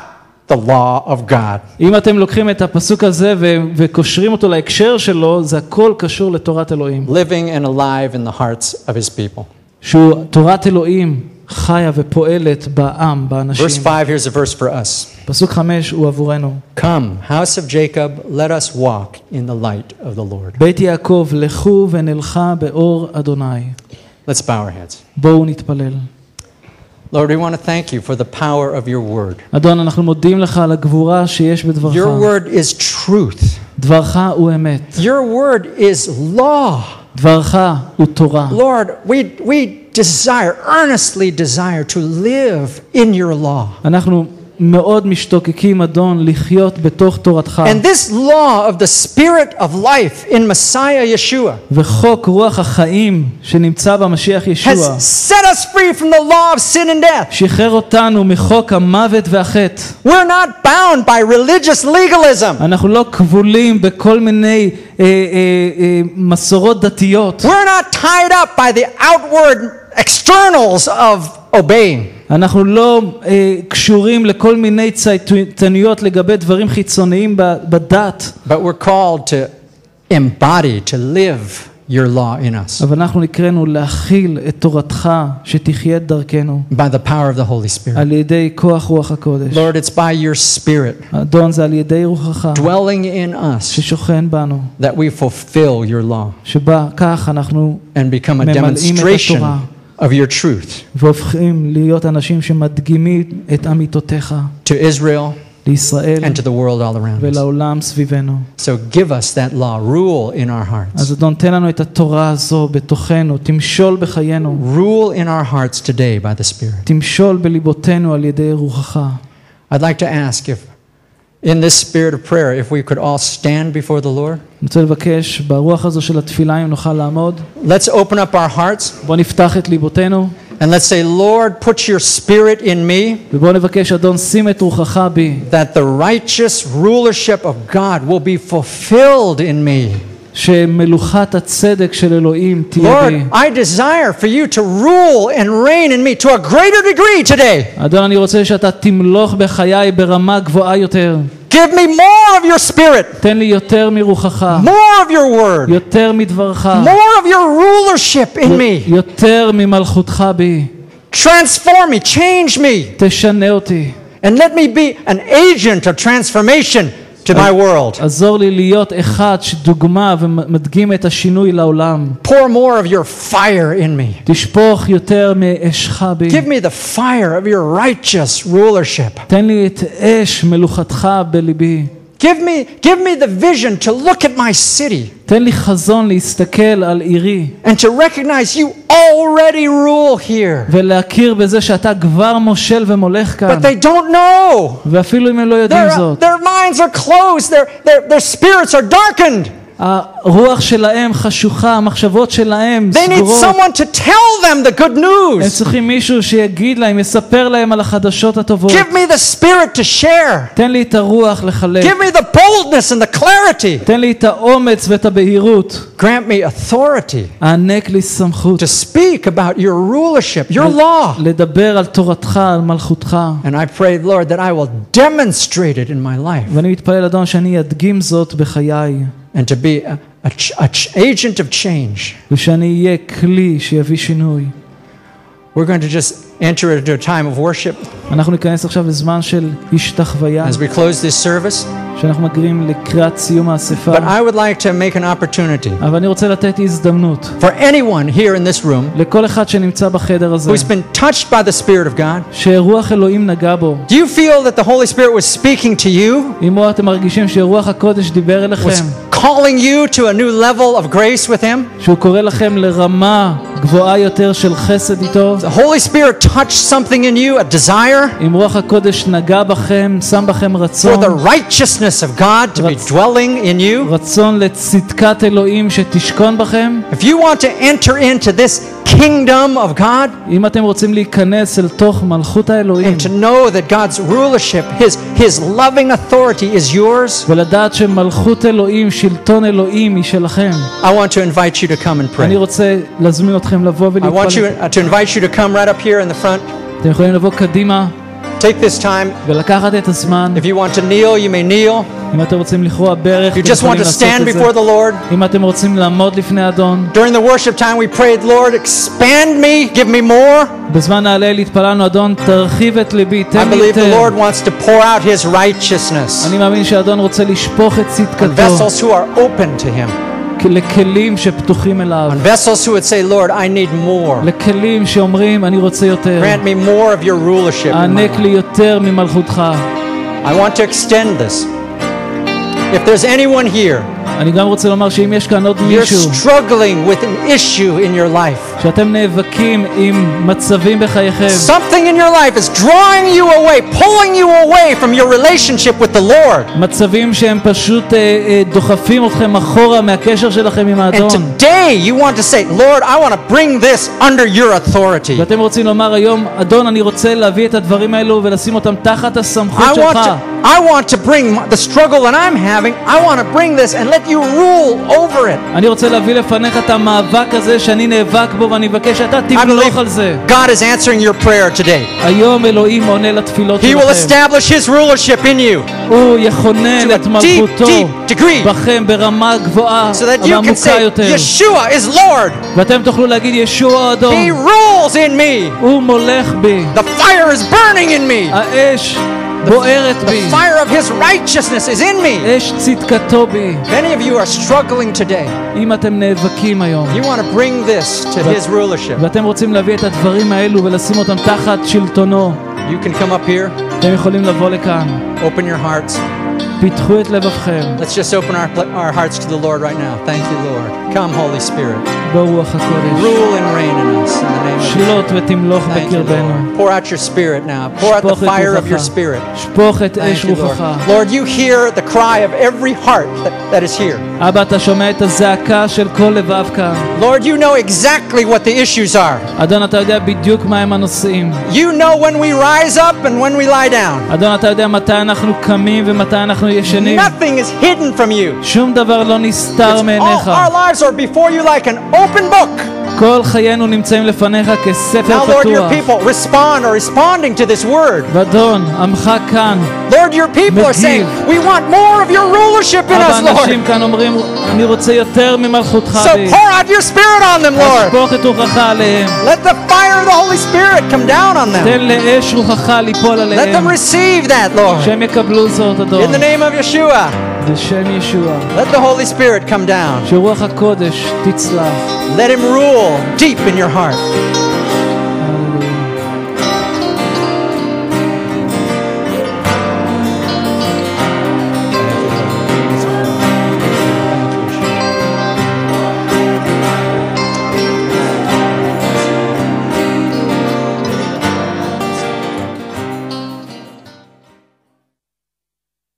S1: the law of God.
S2: אם אתם לוקחים את הפסוק הזה ו- וקושרים אותו להקשר שלו, זה הכל קשור לתורת אלוהים.
S1: living and alive in the hearts of his people.
S2: שהוא תורת אלוהים חיה ופועלת בעם, באנשים.
S1: Verse 5, here's a verse for us.
S2: פסוק חמש הוא עבורנו.
S1: Come, house of Jacob, let us walk in the light of the Lord.
S2: בית יעקב, לכו ונלכה באור אדוני.
S1: Let's bow our heads.
S2: בואו נתפלל.
S1: Lord, we want to thank you for the power of your word.
S2: אדון, אנחנו מודים לך על הגבורה שיש בדברך.
S1: Your word is truth.
S2: דברך הוא אמת.
S1: Your word is law.
S2: דברך הוא תורה.
S1: Lord, we, we desire, earnestly desire to live in your law.
S2: אנחנו מאוד משתוקקים, אדון, לחיות בתוך תורתך.
S1: And this law of the spirit of life in Messiah Yeshua
S2: וחוק רוח החיים שנמצא במשיח ישוע,
S1: has set us free from the law of sin and death.
S2: שחרר אותנו מחוק המוות והחטא.
S1: We're not bound by religious legalism.
S2: אנחנו לא כבולים בכל מיני אה, אה, אה, מסורות דתיות.
S1: We're not tied up by the outward externals of obeying.
S2: אנחנו לא אה, קשורים לכל מיני צייתנויות לגבי דברים חיצוניים בדת,
S1: But we're called to embody, to live your law in us
S2: אבל אנחנו נקראנו להכיל את תורתך שתחיה את דרכנו
S1: by the power of the Holy Spirit.
S2: על ידי כוח רוח הקודש.
S1: Lord, it's by your Spirit
S2: אדון זה על ידי רוחך
S1: dwelling in us
S2: ששוכן בנו,
S1: that we fulfill your law
S2: שבה כך אנחנו ממלאים את התורה.
S1: of your truth
S2: והופכים להיות אנשים שמדגימים את אמיתותיך
S1: to Israel
S2: לישראל
S1: and to the world all around us.
S2: ולעולם סביבנו.
S1: So give us that law, rule in our hearts.
S2: אז אדון תן לנו את התורה הזו בתוכנו, תמשול בחיינו,
S1: Rule in our hearts today by the Spirit.
S2: תמשול בליבותינו על ידי רוחך.
S1: I'd like to ask if, in this spirit of prayer, if we could all stand before the Lord.
S2: אני רוצה לבקש ברוח הזו של התפילה אם נוכל לעמוד.
S1: Let's open up our hearts
S2: בואו נפתח את ליבותינו
S1: and let's say, Lord, put your spirit in me
S2: ובואו נבקש אדון שים את רוחך בי,
S1: that the righteous rulership of God will be fulfilled in me.
S2: שמלוכת הצדק של אלוהים תהיה
S1: Lord,
S2: בי.
S1: I desire for you to rule and reign in me to a greater degree today.
S2: אדון אני רוצה שאתה תמלוך בחיי ברמה גבוהה יותר.
S1: Give me more of your spirit,
S2: תן לי יותר מרוחך,
S1: more of your word,
S2: יותר מדברך,
S1: more of your rulership in me.
S2: יותר ממלכותך בי.
S1: Transform me, change me,
S2: תשנה אותי.
S1: and let me be an agent of transformation to my world.
S2: עזור לי להיות אחד שדוגמה ומדגים את השינוי לעולם.
S1: Pour more of your fire in me.
S2: תשפוך יותר מאשך בי.
S1: Give me the fire of your righteous rulership.
S2: תן לי את אש מלוכתך בליבי.
S1: Give me, give me the vision to look at my city
S2: תן לי חזון להסתכל על עירי
S1: and to recognize you already rule here.
S2: ולהכיר בזה שאתה כבר מושל ומולך כאן.
S1: But they don't know.
S2: ואפילו אם הם לא יודעים
S1: Their,
S2: זאת,
S1: their minds are closed, their, their, their spirits are darkened.
S2: הרוח שלהם חשוכה, המחשבות שלהם
S1: They need
S2: סגורות.
S1: someone to tell them the good
S2: הם
S1: news.
S2: צריכים מישהו שיגיד להם, יספר להם על החדשות הטובות.
S1: Give me the spirit to share.
S2: תן לי את הרוח לחלק.
S1: Give me the boldness and the clarity.
S2: תן לי את האומץ ואת הבהירות.
S1: Grant me authority
S2: הענק לי סמכות.
S1: to speak about your rulership, your law.
S2: לדבר על תורתך, על מלכותך.
S1: And I pray, Lord, that I will demonstrate it in my life
S2: ואני מתפלל, אדון, שאני אדגים זאת בחיי,
S1: and to be a, a, ch- a ch- agent of change.
S2: ושאני אהיה כלי שיביא שינוי.
S1: We're going to just enter into a time of worship
S2: אנחנו ניכנס עכשיו לזמן של השתחוויה,
S1: as we close this service.
S2: שאנחנו מגיעים לקראת סיום האספה.
S1: But I would like to make an opportunity
S2: אבל אני רוצה לתת הזדמנות
S1: for anyone here in this room
S2: לכל אחד שנמצא בחדר הזה,
S1: who's been touched by the Spirit of God.
S2: שרוח אלוהים נגע בו.
S1: Do you feel that the Holy Spirit was speaking to you,
S2: אם אתם מרגישים שרוח הקודש דיבר
S1: was
S2: אליכם,
S1: calling you to a new level of grace with Him?
S2: שהוא קורא לכם לרמה גבוהה יותר של חסד איתו,
S1: The Holy Spirit touched something in you, a desire for the righteousness of God to be dwelling in you, if you want to enter into this kingdom of God
S2: אם אתם רוצים להיכנס אל תוך מלכות האלוהים
S1: and to know that God's rulership, His, His loving authority is yours,
S2: ולדעת שמלכות אלוהים, שלטון אלוהים היא שלכם,
S1: I want to invite you to come and
S2: אני
S1: pray.
S2: רוצה להזמין אתכם לבוא
S1: I want you
S2: ולהתפלל.
S1: uh, to invite you to come right up here in the front.
S2: אתם יכולים לבוא קדימה
S1: Take this time.
S2: ולקחת את הזמן.
S1: If you want to kneel, you may kneel.
S2: אם אתם רוצים לכרוע ברך,
S1: If you
S2: אתם
S1: just want
S2: יכולים
S1: to
S2: לעשות
S1: stand
S2: את זה.
S1: before the Lord.
S2: אם אתם רוצים לעמוד לפני אדון,
S1: During the worship time, we prayed, Lord, expand me, give me more.
S2: בזמן ההלל התפללנו, אדון, תרחיב את ליבי,
S1: I
S2: תן לי
S1: believe the
S2: יותר.
S1: Lord wants to pour out His righteousness
S2: אני מאמין שאדון רוצה לשפוך את
S1: on
S2: צדקתו
S1: vessels who are open to Him,
S2: לכלים שפתוחים אליו,
S1: on vessels who would say, Lord, I need more.
S2: לכלים שאומרים, אני רוצה יותר.
S1: Grant me more of your rulership. in my
S2: הענק
S1: life.
S2: לי יותר ממלכותך.
S1: I want to extend this. If there's anyone here,
S2: אני גם רוצה לומר שאם יש כאן עוד
S1: you're
S2: מישהו
S1: struggling with an issue in your life,
S2: שאתם נאבקים עם מצבים בחייכם,
S1: something in your life is drawing you away, pulling you away from your relationship with the Lord.
S2: מצבים שהם פשוט אה, אה, דוחפים אתכם אחורה מהקשר שלכם עם
S1: And
S2: האדון.
S1: today you want to say, Lord, I want to bring this under your authority.
S2: ואתם רוצים לומר היום, אדון, אני רוצה להביא את הדברים האלו ולשים אותם תחת הסמכות
S1: I want
S2: שלך.
S1: to I want to bring my- the struggle that I'm having, I want to bring this and let you rule over it.
S2: אני רוצה להביא לפניך את המאבק הזה שאני נאבק בו אני מבקש שאתה
S1: I
S2: תמלוך
S1: believe
S2: על זה.
S1: God is answering your prayer today.
S2: היום אלוהים עונה לתפילות
S1: He will
S2: שלכם.
S1: establish His rulership in you
S2: הוא יכונן
S1: to
S2: את
S1: a deep,
S2: מלכותו
S1: deep degree
S2: בכם ברמה גבוהה
S1: so that you can
S2: ועמוקה
S1: say,
S2: יותר.
S1: Yeshua is Lord.
S2: ואתם תוכלו להגיד ישוע
S1: He
S2: אדום,
S1: rules in me.
S2: הוא מולך בי,
S1: The fire is burning in me.
S2: האש בוערת בי,
S1: The fire of His righteousness is in me.
S2: אש צדקתו בי.
S1: Many of you are struggling today.
S2: אם אתם נאבקים היום,
S1: You want to bring this to His rulership.
S2: ואתם רוצים להביא את הדברים האלו ולשים אותם תחת שלטונו,
S1: You can come up here,
S2: אתם יכולים לבוא לכאן.
S1: open your hearts.
S2: פיתחו את לבבכם,
S1: Let's just open our, our hearts to the Lord right now. Thank you, Lord. Come, Holy Spirit.
S2: ברוח הקודש.
S1: Rule and reign in us in the name of Jesus.
S2: שלות ותמלוך
S1: Thank you,
S2: בקרבנו.
S1: Lord. Pour out your spirit now. Pour out the
S2: שפוך את
S1: fire of your
S2: רוחך.
S1: spirit.
S2: שפוך את אש
S1: Thank you, Lord.
S2: רוחך.
S1: Lord, you hear the cry of every heart that, that is here.
S2: אבא, אתה שומע את הזעקה של כל לבב כאן.
S1: Lord, you know exactly what the issues are.
S2: אדון, אתה יודע בדיוק מהם הנושאים.
S1: You know when we rise up and when we lie down.
S2: אדון, אתה יודע מתי אנחנו קמים ומתי אנחנו ישנים.
S1: Nothing is hidden from you.
S2: שום דבר לא נסתר
S1: It's all,
S2: מעיניך.
S1: our lives are before you like an open book.
S2: כל חיינו נמצאים לפניך כספר
S1: Now, Lord, your
S2: פתוח.
S1: people respond or responding to this word.
S2: ואדון, עמך כאן.
S1: Lord, your people are
S2: Forgive.
S1: saying, We want more of your rulership in
S2: אבא,
S1: us, Lord.
S2: אנשים כאן אומרים, אני רוצה יותר ממלכותך
S1: So
S2: בי.
S1: pour out your spirit on them, Lord.
S2: שפוך את רוחך עליהם.
S1: Let the fire of the Holy Spirit come down on them.
S2: תן לאש רוחך ליפול
S1: Let them
S2: עליהם.
S1: receive that, Lord.
S2: שהם יקבלו זאת, אדון.
S1: In the name of Yeshua,
S2: בשם ישוע.
S1: Let the Holy Spirit come down. Let Him rule deep in your heart.